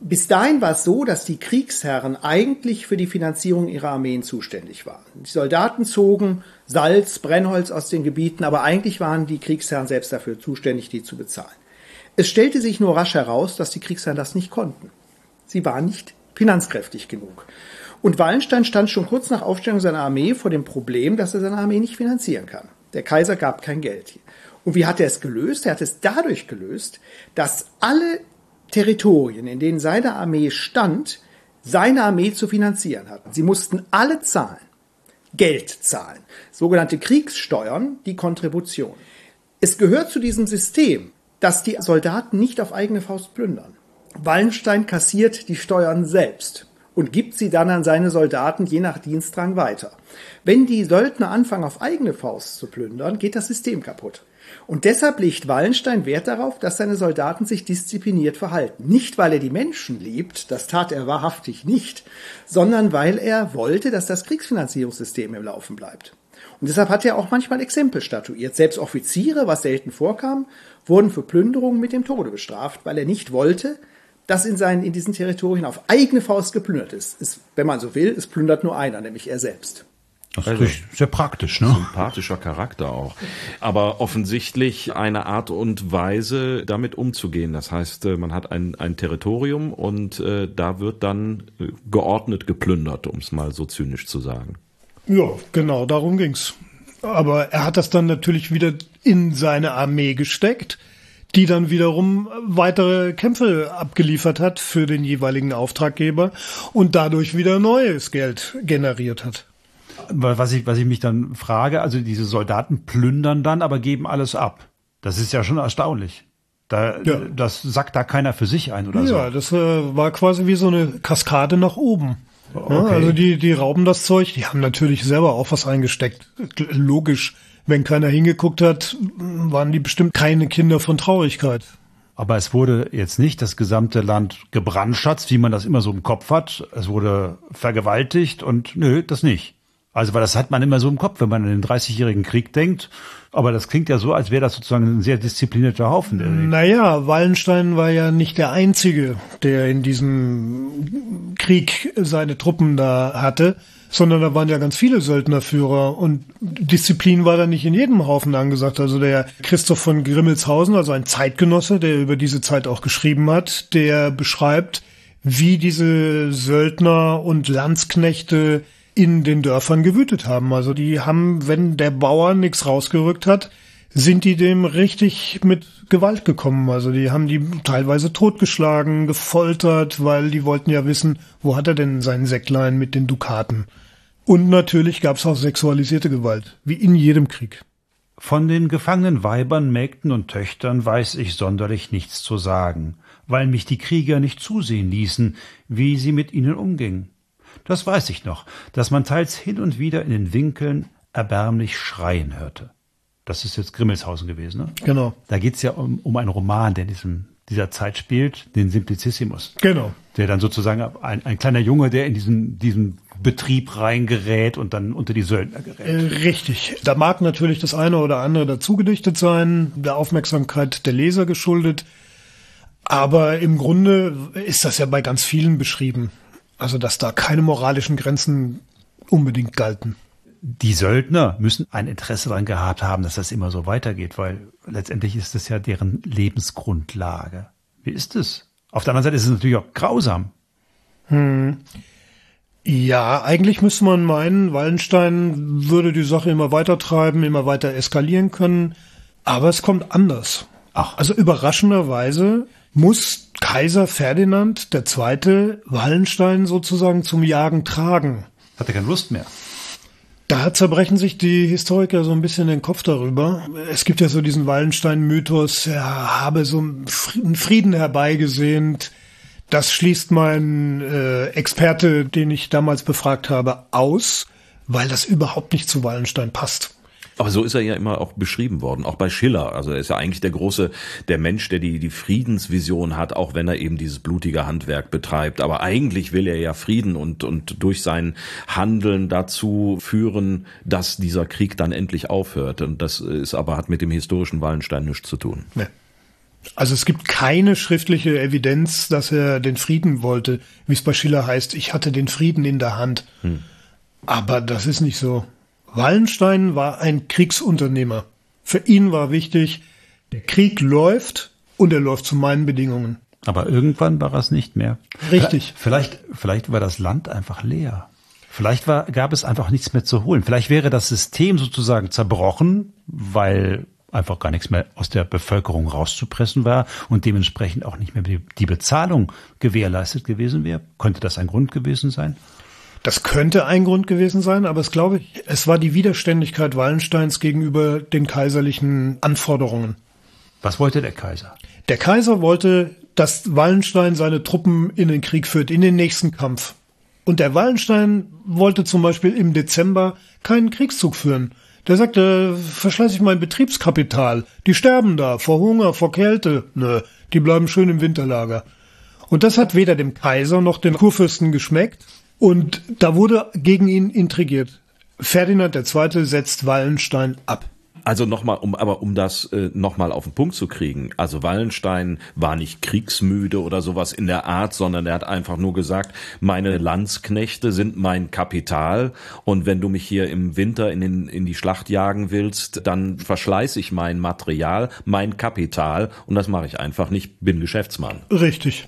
Bis dahin war es so, dass die Kriegsherren eigentlich für die Finanzierung ihrer Armeen zuständig waren. Die Soldaten zogen Salz, Brennholz aus den Gebieten, aber eigentlich waren die Kriegsherren selbst dafür zuständig, die zu bezahlen. Es stellte sich nur rasch heraus, dass die Kriegsherren das nicht konnten. Sie waren nicht finanzkräftig genug. Und Wallenstein stand schon kurz nach Aufstellung seiner Armee vor dem Problem, dass er seine Armee nicht finanzieren kann. Der Kaiser gab kein Geld. Und wie hat er es gelöst? Er hat es dadurch gelöst, dass alle Territorien, in denen seine Armee stand, seine Armee zu finanzieren hatten. Sie mussten alle zahlen. Geld zahlen. Sogenannte Kriegssteuern, die Kontribution. Es gehört zu diesem System, dass die Soldaten nicht auf eigene Faust plündern. Wallenstein kassiert die Steuern selbst und gibt sie dann an seine Soldaten je nach Dienstrang weiter. Wenn die Söldner anfangen, auf eigene Faust zu plündern, geht das System kaputt. Und deshalb legt Wallenstein Wert darauf, dass seine Soldaten sich diszipliniert verhalten. Nicht, weil er die Menschen liebt, das tat er wahrhaftig nicht, sondern weil er wollte, dass das Kriegsfinanzierungssystem im Laufen bleibt. Und deshalb hat er auch manchmal Exempel statuiert. Selbst Offiziere, was selten vorkam, wurden für Plünderungen mit dem Tode bestraft, weil er nicht wollte, dass in, seinen, in diesen Territorien auf eigene Faust geplündert ist. ist. Wenn man so will, es plündert nur einer, nämlich er selbst. Das ist also, sehr praktisch, ne? Sympathischer Charakter auch. Aber offensichtlich eine Art und Weise, damit umzugehen. Das heißt, äh, man hat ein, ein Territorium und äh, da wird dann äh, geordnet geplündert, um es mal so zynisch zu sagen. Ja, genau, darum ging's. Aber er hat das dann natürlich wieder in seine Armee gesteckt die dann wiederum weitere Kämpfe abgeliefert hat für den jeweiligen Auftraggeber und dadurch wieder neues Geld generiert hat. Was ich, was ich mich dann frage, also diese Soldaten plündern dann, aber geben alles ab. Das ist ja schon erstaunlich. Da, ja. Das sagt da keiner für sich ein oder ja, so. Ja, das äh, war quasi wie so eine Kaskade nach oben. Okay. Ja, also die, die rauben das Zeug, die haben natürlich selber auch was eingesteckt. Logisch wenn keiner hingeguckt hat, waren die bestimmt keine Kinder von Traurigkeit. Aber es wurde jetzt nicht das gesamte Land gebrandschatzt, wie man das immer so im Kopf hat. Es wurde vergewaltigt und nö, das nicht. Also, weil das hat man immer so im Kopf, wenn man an den 30-jährigen Krieg denkt. Aber das klingt ja so, als wäre das sozusagen ein sehr disziplinierter Haufen. Naja, Wallenstein war ja nicht der Einzige, der in diesem Krieg seine Truppen da hatte sondern da waren ja ganz viele Söldnerführer und Disziplin war da nicht in jedem Haufen angesagt. Also der Christoph von Grimmelshausen, also ein Zeitgenosse, der über diese Zeit auch geschrieben hat, der beschreibt, wie diese Söldner und Landsknechte in den Dörfern gewütet haben. Also die haben, wenn der Bauer nichts rausgerückt hat, sind die dem richtig mit Gewalt gekommen. Also die haben die teilweise totgeschlagen, gefoltert, weil die wollten ja wissen, wo hat er denn seinen Säcklein mit den Dukaten. Und natürlich gab es auch sexualisierte Gewalt, wie in jedem Krieg. Von den gefangenen Weibern, Mägden und Töchtern weiß ich sonderlich nichts zu sagen, weil mich die Krieger nicht zusehen ließen, wie sie mit ihnen umgingen. Das weiß ich noch, dass man teils hin und wieder in den Winkeln erbärmlich schreien hörte. Das ist jetzt Grimmelshausen gewesen, ne? Genau. Da geht's ja um, um einen Roman, der in diesem, dieser Zeit spielt, den Simplicissimus. Genau. Der dann sozusagen ein, ein kleiner Junge, der in diesen, diesen Betrieb reingerät und dann unter die Söldner gerät. Äh, richtig. Da mag natürlich das eine oder andere dazugedichtet sein, der Aufmerksamkeit der Leser geschuldet. Aber im Grunde ist das ja bei ganz vielen beschrieben. Also, dass da keine moralischen Grenzen unbedingt galten. Die Söldner müssen ein Interesse daran gehabt haben, dass das immer so weitergeht, weil letztendlich ist das ja deren Lebensgrundlage. Wie ist es? Auf der anderen Seite ist es natürlich auch grausam. Hm. Ja, eigentlich müsste man meinen, Wallenstein würde die Sache immer weiter treiben, immer weiter eskalieren können. Aber es kommt anders. Ach. Also überraschenderweise muss Kaiser Ferdinand II. Wallenstein sozusagen zum Jagen tragen. Hat er keine Lust mehr? Da zerbrechen sich die Historiker so ein bisschen den Kopf darüber. Es gibt ja so diesen Wallenstein-Mythos, er habe so einen Frieden herbeigesehnt. Das schließt mein äh, Experte, den ich damals befragt habe, aus, weil das überhaupt nicht zu Wallenstein passt. Aber so ist er ja immer auch beschrieben worden, auch bei Schiller. Also er ist ja eigentlich der große, der Mensch, der die, die Friedensvision hat, auch wenn er eben dieses blutige Handwerk betreibt. Aber eigentlich will er ja Frieden und, und durch sein Handeln dazu führen, dass dieser Krieg dann endlich aufhört. Und das ist aber, hat mit dem historischen Wallenstein nichts zu tun. Ja. Also es gibt keine schriftliche Evidenz, dass er den Frieden wollte, wie es bei Schiller heißt, ich hatte den Frieden in der Hand. Hm. Aber das ist nicht so. Wallenstein war ein Kriegsunternehmer. Für ihn war wichtig, der Krieg läuft und er läuft zu meinen Bedingungen. Aber irgendwann war es nicht mehr. Richtig. Vielleicht, vielleicht war das Land einfach leer. Vielleicht war, gab es einfach nichts mehr zu holen. Vielleicht wäre das System sozusagen zerbrochen, weil einfach gar nichts mehr aus der Bevölkerung rauszupressen war und dementsprechend auch nicht mehr die Bezahlung gewährleistet gewesen wäre. Könnte das ein Grund gewesen sein? Das könnte ein Grund gewesen sein, aber es glaube ich, es war die Widerständigkeit Wallensteins gegenüber den kaiserlichen Anforderungen. Was wollte der Kaiser? Der Kaiser wollte, dass Wallenstein seine Truppen in den Krieg führt, in den nächsten Kampf. Und der Wallenstein wollte zum Beispiel im Dezember keinen Kriegszug führen. Der sagte, verschleiße ich mein Betriebskapital. Die sterben da, vor Hunger, vor Kälte. Nö, die bleiben schön im Winterlager. Und das hat weder dem Kaiser noch den Kurfürsten geschmeckt. Und da wurde gegen ihn intrigiert. Ferdinand II. setzt Wallenstein ab. Also nochmal, um, aber um das äh, nochmal auf den Punkt zu kriegen. Also Wallenstein war nicht kriegsmüde oder sowas in der Art, sondern er hat einfach nur gesagt, meine Landsknechte sind mein Kapital und wenn du mich hier im Winter in, den, in die Schlacht jagen willst, dann verschleiße ich mein Material, mein Kapital und das mache ich einfach nicht, bin Geschäftsmann. Richtig.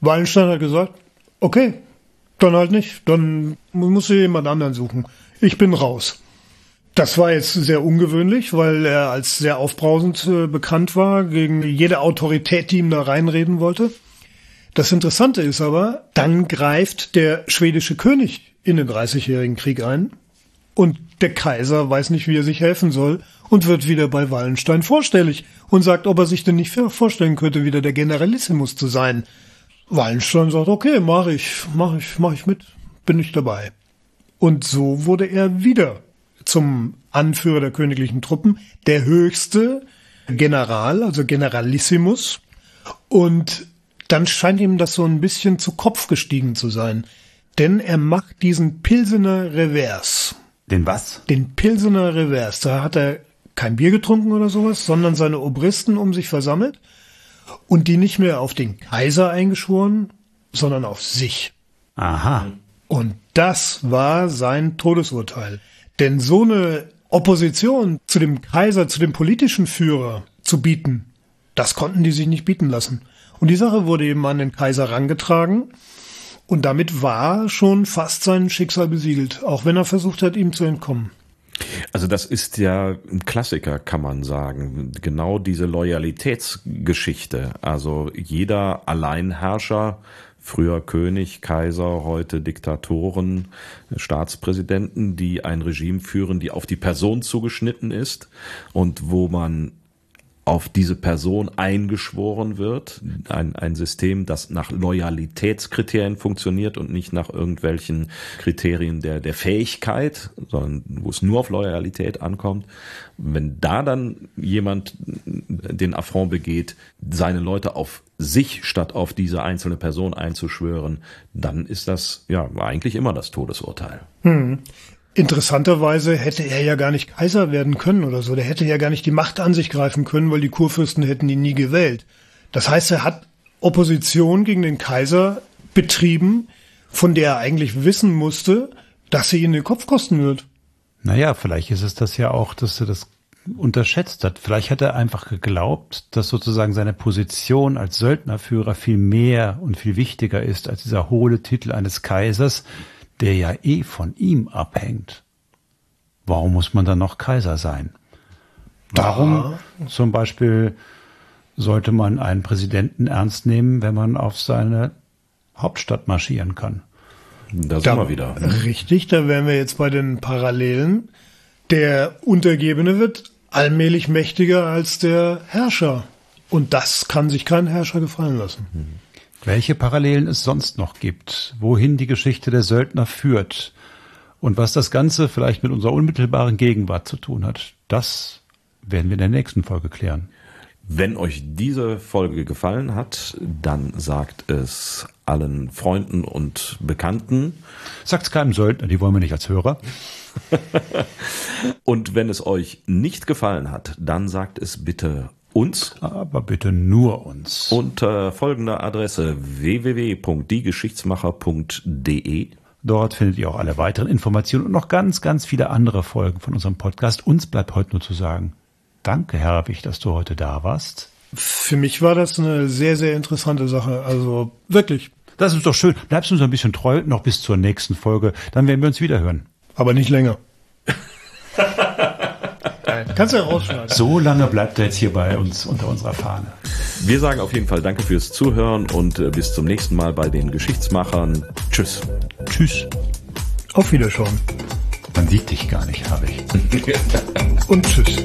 Wallenstein hat gesagt, okay, dann halt nicht. Dann muss ich jemand anderen suchen. Ich bin raus. Das war jetzt sehr ungewöhnlich, weil er als sehr aufbrausend äh, bekannt war, gegen jede Autorität, die ihm da reinreden wollte. Das Interessante ist aber, dann greift der schwedische König in den Dreißigjährigen Krieg ein und der Kaiser weiß nicht, wie er sich helfen soll und wird wieder bei Wallenstein vorstellig und sagt, ob er sich denn nicht vorstellen könnte, wieder der Generalissimus zu sein. Wallenstein sagt, okay, mach ich, mach ich, mach ich mit, bin ich dabei. Und so wurde er wieder zum Anführer der königlichen Truppen, der höchste General, also Generalissimus. Und dann scheint ihm das so ein bisschen zu Kopf gestiegen zu sein. Denn er macht diesen Pilsener Revers. Den was? Den Pilsener Revers. Da hat er kein Bier getrunken oder sowas, sondern seine Obristen um sich versammelt und die nicht mehr auf den Kaiser eingeschworen, sondern auf sich. Aha. Und das war sein Todesurteil. Denn so eine Opposition zu dem Kaiser, zu dem politischen Führer zu bieten, das konnten die sich nicht bieten lassen. Und die Sache wurde eben an den Kaiser rangetragen. Und damit war schon fast sein Schicksal besiegelt, auch wenn er versucht hat, ihm zu entkommen. Also das ist ja ein Klassiker, kann man sagen. Genau diese Loyalitätsgeschichte. Also jeder Alleinherrscher, früher König, Kaiser, heute Diktatoren, Staatspräsidenten, die ein Regime führen, die auf die Person zugeschnitten ist und wo man auf diese Person eingeschworen wird. Ein, ein System, das nach Loyalitätskriterien funktioniert und nicht nach irgendwelchen Kriterien der, der Fähigkeit, sondern wo es nur auf Loyalität ankommt. Wenn da dann jemand den Affront begeht, seine Leute auf sich statt auf diese einzelne Person einzuschwören, dann ist das ja eigentlich immer das Todesurteil. Hm. Interessanterweise hätte er ja gar nicht Kaiser werden können oder so. Der hätte ja gar nicht die Macht an sich greifen können, weil die Kurfürsten hätten ihn nie gewählt. Das heißt, er hat Opposition gegen den Kaiser betrieben, von der er eigentlich wissen musste, dass sie ihn den Kopf kosten wird. Naja, vielleicht ist es das ja auch, dass er das unterschätzt hat. Vielleicht hat er einfach geglaubt, dass sozusagen seine Position als Söldnerführer viel mehr und viel wichtiger ist als dieser hohle Titel eines Kaisers, der ja eh von ihm abhängt. Warum muss man dann noch Kaiser sein? Warum zum Beispiel sollte man einen Präsidenten ernst nehmen, wenn man auf seine Hauptstadt marschieren kann? Da sind wir wieder. Richtig, da wären wir jetzt bei den Parallelen. Der Untergebene wird allmählich mächtiger als der Herrscher. Und das kann sich kein Herrscher gefallen lassen. Welche Parallelen es sonst noch gibt, wohin die Geschichte der Söldner führt und was das Ganze vielleicht mit unserer unmittelbaren Gegenwart zu tun hat, das werden wir in der nächsten Folge klären. Wenn euch diese Folge gefallen hat, dann sagt es allen Freunden und Bekannten. Sagt's keinem Söldner, die wollen wir nicht als Hörer. und wenn es euch nicht gefallen hat, dann sagt es bitte uns. Aber bitte nur uns. Unter folgender Adresse www.diegeschichtsmacher.de. Dort findet ihr auch alle weiteren Informationen und noch ganz, ganz viele andere Folgen von unserem Podcast. Uns bleibt heute nur zu sagen, danke, Herr Herbig, dass du heute da warst. Für mich war das eine sehr, sehr interessante Sache. Also wirklich. Das ist doch schön. Bleibst du uns ein bisschen treu noch bis zur nächsten Folge. Dann werden wir uns wieder hören. Aber nicht länger. geil. Kannst du ja rausschneiden. So lange bleibt er jetzt hier bei uns unter unserer Fahne. Wir sagen auf jeden Fall danke fürs Zuhören und äh, bis zum nächsten Mal bei den Geschichtsmachern. Tschüss. Tschüss. Auf Wiedersehen. Man sieht dich gar nicht, habe ich. und tschüss.